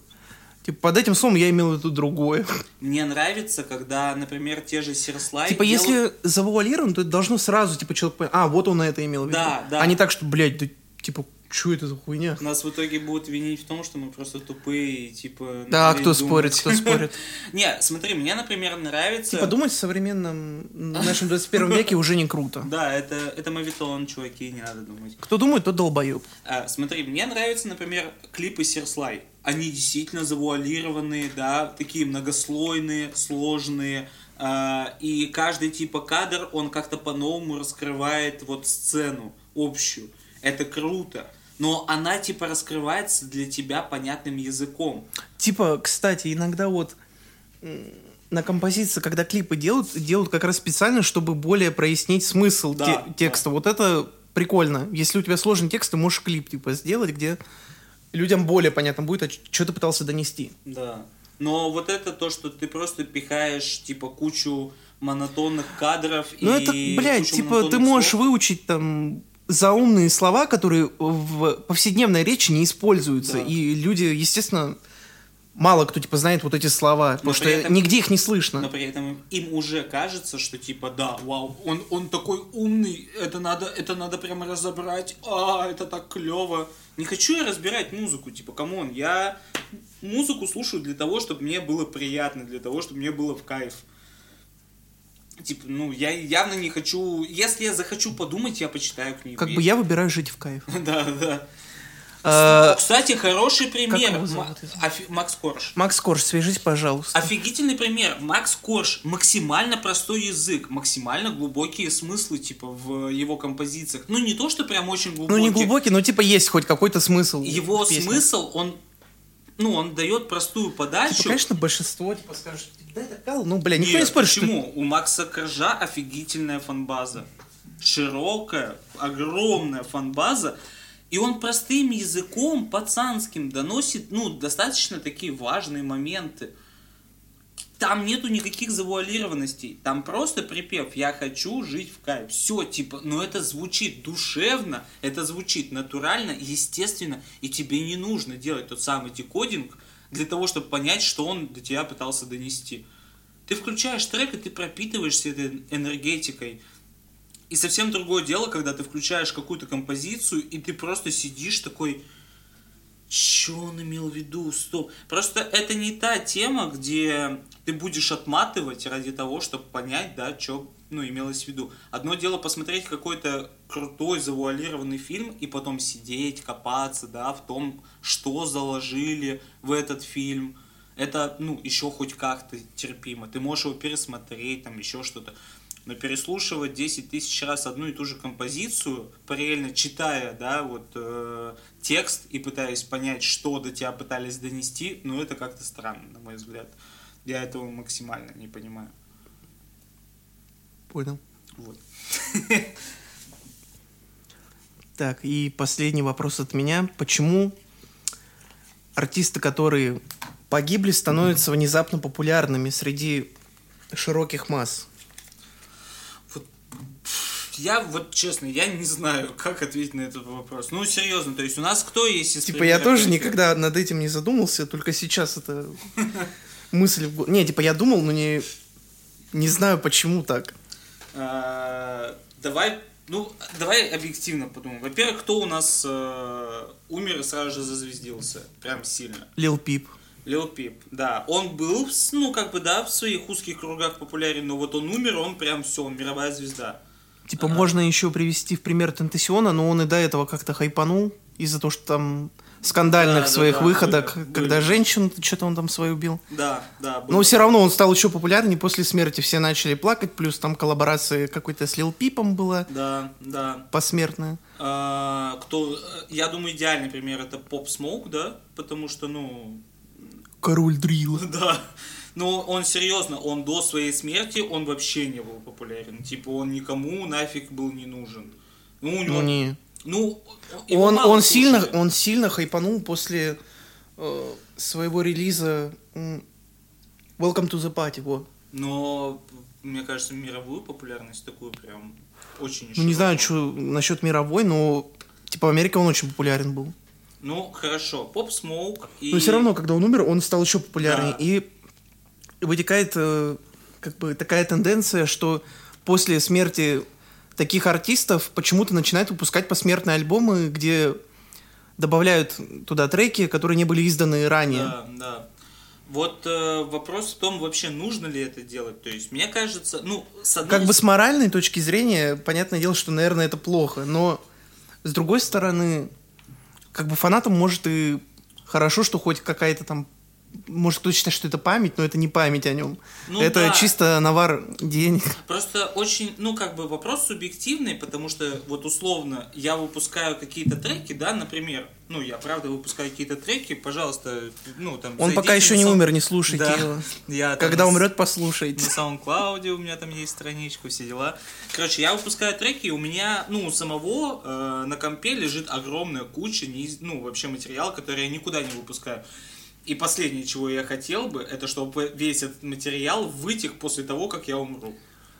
Типа, под этим словом я имел в виду другое. Мне нравится, когда, например, те же Серслай Типа, делают... если завуалирован, то это должно сразу, типа, человек понять, а, вот он это имел в виду. Да, да. А не так, что, блядь, да, типа, что это за хуйня? Нас в итоге будут винить в том, что мы просто тупые, типа... Да, кто думать. спорит, кто спорит. Не, смотри, мне, например, нравится... Типа думать в современном, нашем 21 веке уже не круто. Да, это, это мавитон, чуваки, не надо думать. Кто думает, тот долбоеб. А, смотри, мне нравятся, например, клипы Серслай. Они действительно завуалированные, да, такие многослойные, сложные, а, и каждый типа кадр, он как-то по-новому раскрывает вот сцену общую. Это круто но она типа раскрывается для тебя понятным языком. Типа, кстати, иногда вот на композиции, когда клипы делают, делают как раз специально, чтобы более прояснить смысл да, те- текста. Да. Вот это прикольно. Если у тебя сложный текст, ты можешь клип типа сделать, где людям более понятно будет, а что ты пытался донести. Да. Но вот это то, что ты просто пихаешь типа кучу монотонных кадров ну, и это, блядь, типа ты можешь слов. выучить там заумные слова, которые в повседневной речи не используются. Да. И люди, естественно, мало кто типа знает вот эти слова, но потому что этом, нигде их не слышно. Но при этом им уже кажется, что типа да, вау, он, он такой умный, это надо, это надо прямо разобрать, а, это так клево. Не хочу я разбирать музыку, типа, come on, я музыку слушаю для того, чтобы мне было приятно, для того, чтобы мне было в кайф. Типа, ну, я явно не хочу... Если я захочу подумать, я почитаю книгу. Как бы я выбираю жить в кайф. Да, да. А, Кстати, хороший пример. Макс Корж. Макс Корж, свяжись, пожалуйста. Офигительный пример. Макс Корж. Максимально простой язык, максимально глубокие смыслы, типа, в его композициях. Ну, не то, что прям очень глубокий. Ну, не глубокий, но, типа, есть хоть какой-то смысл. Его смысл, он ну, он дает простую подачу. Типа, конечно, большинство, типа, скажет, да, это кал, ну, бля, никто Нет, не спорит, почему? Что... У Макса Коржа офигительная фанбаза. Широкая, огромная фанбаза. И он простым языком, пацанским, доносит, ну, достаточно такие важные моменты. Там нету никаких завуалированностей. Там просто припев «Я хочу жить в кайф». Все, типа, но это звучит душевно, это звучит натурально, естественно, и тебе не нужно делать тот самый декодинг для того, чтобы понять, что он до тебя пытался донести. Ты включаешь трек, и ты пропитываешься этой энергетикой. И совсем другое дело, когда ты включаешь какую-то композицию, и ты просто сидишь такой что он имел в виду? Стоп. Просто это не та тема, где ты будешь отматывать ради того, чтобы понять, да, что ну, имелось в виду. Одно дело посмотреть какой-то крутой завуалированный фильм и потом сидеть, копаться, да, в том, что заложили в этот фильм. Это, ну, еще хоть как-то терпимо. Ты можешь его пересмотреть, там, еще что-то. Но переслушивать 10 тысяч раз одну и ту же композицию, параллельно читая, да, вот э, текст и пытаясь понять, что до тебя пытались донести, ну это как-то странно, на мой взгляд. Я этого максимально не понимаю. Понял. Вот. Так, и последний вопрос от меня. Почему артисты, которые погибли, становятся внезапно популярными среди широких масс? Вот, я вот честно, я не знаю, как ответить на этот вопрос. Ну, серьезно, то есть у нас кто есть из Типа я тоже никогда над этим не задумался, только сейчас это мысль Не, типа я думал, но не, не знаю, почему так. А, Давай, ну, давай объективно подумаем. Во-первых, кто у нас э, умер и сразу же зазвездился? Прям сильно. Лил Пип. Лил Пип, да. Он был, ну, как бы, да, в своих узких кругах популярен, но вот он умер, он прям все, он мировая звезда. Типа можно еще привести в пример Тентасиона, но он и до этого как-то хайпанул из-за того, что там скандальных Да, да, своих да, выходок, были, когда были. женщин что-то он там свою убил. Да, да. был. Но все равно он стал еще популярнее после смерти. Все начали плакать, плюс там коллаборация какой-то с Лил Пипом была Да, да. посмертная. А, кто, я думаю, идеальный пример это Поп Смоук, да, потому что, ну, Король Дрила. Да. Но он серьезно, он до своей смерти, он вообще не был популярен. Типа он никому нафиг был не нужен. Ну, у него... Ну не. Ну, Он, он, сильно, слушали. он сильно хайпанул после э, своего релиза Welcome to the Party. Вот. Но, мне кажется, мировую популярность такую прям очень Ну не знаю, что насчет мировой, но типа в Америке он очень популярен был. Ну, хорошо. Поп Смоук и... Но все равно, когда он умер, он стал еще популярнее. Да. И вытекает э, как бы такая тенденция, что после смерти таких артистов почему-то начинают выпускать посмертные альбомы, где добавляют туда треки, которые не были изданы ранее. Да, да. Вот э, вопрос в том, вообще нужно ли это делать. То есть, мне кажется, ну, с одной Как бы с моральной точки зрения, понятное дело, что, наверное, это плохо, но с другой стороны, как бы фанатам может и хорошо, что хоть какая-то там может кто-то считает, что это память, но это не память о нем. Ну это да. чисто навар денег. Просто очень, ну, как бы вопрос субъективный, потому что, вот условно, я выпускаю какие-то треки, да, например, ну, я правда выпускаю какие-то треки, пожалуйста, ну, там... Он пока еще не умер, не слушайте Да. его. Я там Когда на- умрет, послушайте. На SoundCloud у меня там есть страничка, все дела. Короче, я выпускаю треки, и у меня, ну, у самого э, на компе лежит огромная куча, неиз- ну, вообще материала, который я никуда не выпускаю. И последнее, чего я хотел бы, это чтобы весь этот материал вытек после того, как я умру.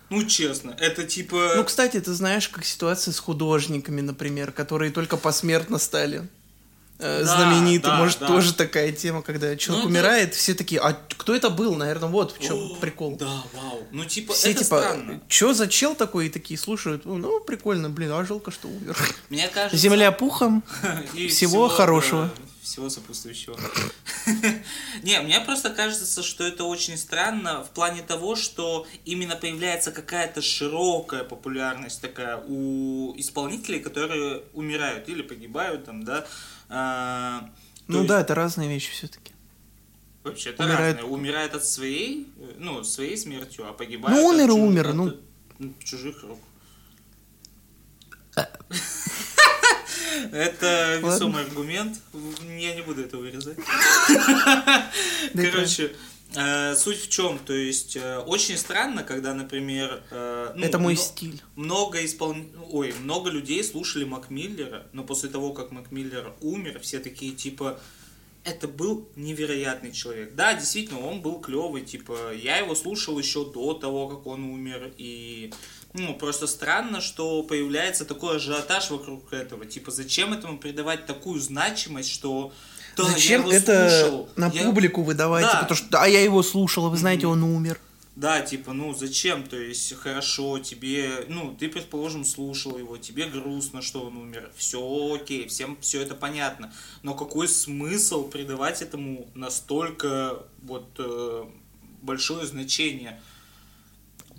Ну, честно, это типа... Ну, кстати, ты знаешь, как ситуация с художниками, например, которые только посмертно стали э, Да, знамениты. да, Может, да. тоже такая тема, когда человек это- умирает, все такие, а кто это был? Наверное, вот в чем О, прикол. Да, вау. Ну, типа, Все это типа, странно. что за чел такой? И такие слушают, ну, прикольно, блин, а жалко, что умер. Мне кажется... Земля пухом. Всего хорошего. да, всего сопутствующего. Не, мне просто кажется, что это очень странно в плане того, что именно появляется какая-то широкая популярность такая у исполнителей, которые умирают или погибают там, да. А, Ну есть да, это разные вещи все-таки. Вообще, это умирает- разное. Умирает от своей, э, ну, своей смертью, а погибает Ну, умер и умер, от- ну. от чужих рук. Это весомый аргумент. Я не буду это вырезать. Короче, э, суть в чем? То есть, э, очень странно, когда, например... э, ну, Это мой стиль. Много испол... Ой, много людей слушали Мак Миллера, но после того, как Мак Миллер умер, все такие типа это был невероятный человек. Да, действительно, он был клевый, типа, я его слушал еще до того, как он умер, и, ну, просто странно, что появляется такой ажиотаж вокруг этого, типа, зачем этому придавать такую значимость, что, да, Зачем это слушал, на я- публику выдавать? Да. Потому что, да, я его слушал, а вы знаете, он умер. Да, типа, ну зачем? То есть, хорошо, тебе, ну, ты, предположим, слушал его, тебе грустно, что он умер. Все окей, всем все это понятно. Но какой смысл придавать этому настолько вот э, большое значение?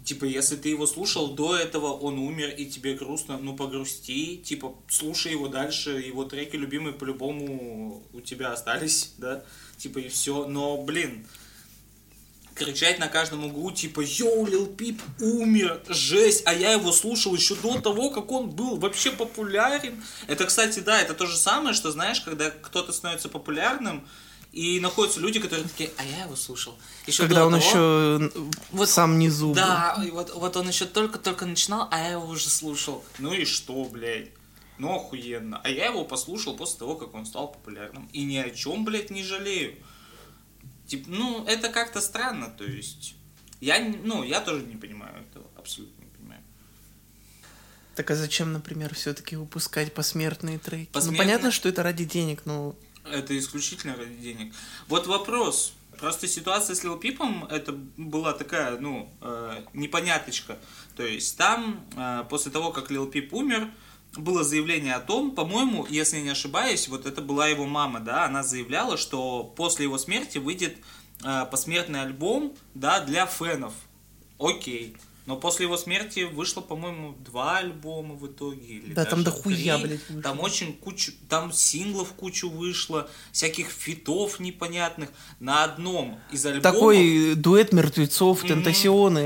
Типа, если ты его слушал до этого, он умер, и тебе грустно, ну погрусти, типа, слушай его дальше, его треки любимые по-любому у тебя остались, да, типа, и все. Но, блин, кричать на каждом углу, типа, йоу, Лил Пип умер, жесть, а я его слушал еще до того, как он был вообще популярен. Это, кстати, да, это то же самое, что, знаешь, когда кто-то становится популярным, и находятся люди, которые такие, а я его слушал. Еще Когда он того, еще вот, сам не зуб. Да, вот, вот он еще только-только начинал, а я его уже слушал. Ну и что, блядь? Ну охуенно. А я его послушал после того, как он стал популярным. И ни о чем, блядь, не жалею. Типа, ну, это как-то странно, то есть... Я, ну, я тоже не понимаю этого, абсолютно не понимаю. Так а зачем, например, все-таки выпускать посмертные треки? Посмертные... Ну, понятно, что это ради денег, но... Это исключительно ради денег. Вот вопрос. Просто ситуация с Лил Пипом, это была такая, ну, э, непоняточка. То есть там, э, после того, как Лил Пип умер, было заявление о том, по-моему, если не ошибаюсь, вот это была его мама, да, она заявляла, что после его смерти выйдет э, посмертный альбом, да, для фенов. Окей. Но после его смерти вышло, по-моему, два альбома в итоге. Или да, там дохуя, блядь, вышло. Там очень кучу, там синглов кучу вышло, всяких фитов непонятных. На одном из альбомов... Такой дуэт мертвецов, mm-hmm. Тентасиона.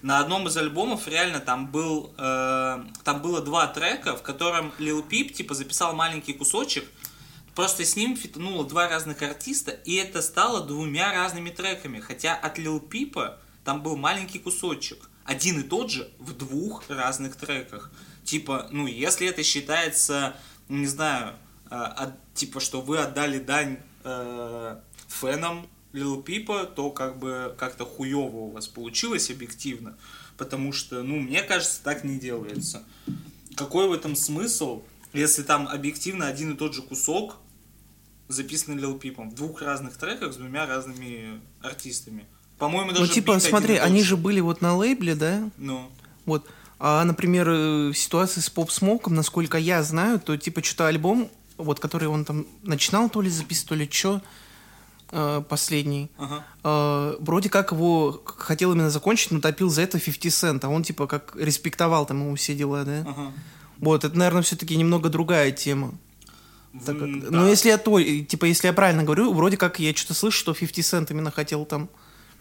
На одном из альбомов реально там был, э, там было два трека, в котором Лил Пип, типа, записал маленький кусочек, Просто с ним фитнуло два разных артиста, и это стало двумя разными треками. Хотя от Лил Пипа там был маленький кусочек, один и тот же в двух разных треках. Типа, ну, если это считается, не знаю, э, от, типа, что вы отдали дань э, фенам Лил Пипа, то как бы как-то хуево у вас получилось объективно. Потому что, ну, мне кажется, так не делается. Какой в этом смысл, если там объективно один и тот же кусок записан Лил Пипом в двух разных треках с двумя разными артистами? По-моему, даже Ну, типа, смотри, они же были вот на лейбле, да? Ну. Вот. А, например, э, ситуация с Поп Смоком, насколько я знаю, то, типа, что-то альбом, вот, который он там начинал то ли записывать, то ли что, э, последний, ага. э, вроде как его хотел именно закончить, но топил за это 50 Cent, а он, типа, как респектовал там ему все дела, да? Ага. Вот, это, наверное, все-таки немного другая тема. Так как, да. Но если я то, типа, если я правильно говорю, вроде как я что-то слышу, что 50 Cent именно хотел там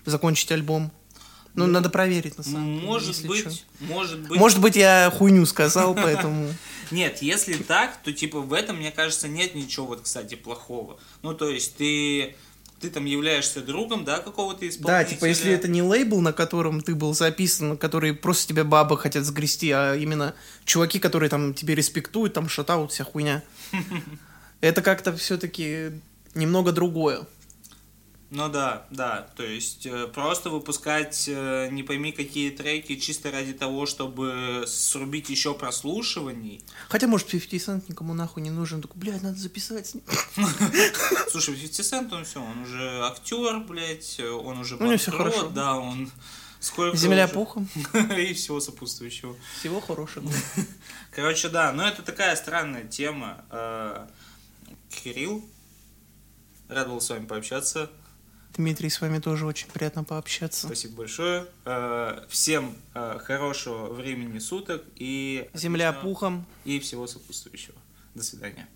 закончить альбом. Ну, ну надо проверить, на самом деле. Может быть, что. может быть. Может быть, я хуйню сказал, поэтому... Нет, если так, то, типа, в этом, мне кажется, нет ничего, вот, кстати, плохого. Ну, то есть, ты ты там являешься другом, да, какого-то исполнителя. Да, типа, если это не лейбл, на котором ты был записан, которые просто тебя бабы хотят сгрести, а именно чуваки, которые там тебе респектуют, там шатаут, вся хуйня. Это как-то все-таки немного другое. Ну да, да, то есть э, просто выпускать э, не пойми какие треки чисто ради того, чтобы срубить еще прослушиваний. Хотя, может, 50 Cent никому нахуй не нужен, только, блядь, надо записать. Слушай, 50 Cent, он все, он уже актер, блядь, он уже ну, все хорошо. да, он... Сколько Земля уже... пухом. И всего сопутствующего. Всего хорошего. Короче, да, но это такая странная тема. Э, Кирилл, рад был с вами пообщаться. Дмитрий, с вами тоже очень приятно пообщаться. Спасибо большое. Э, всем э, хорошего времени суток и... Земля пухом. И всего сопутствующего. До свидания.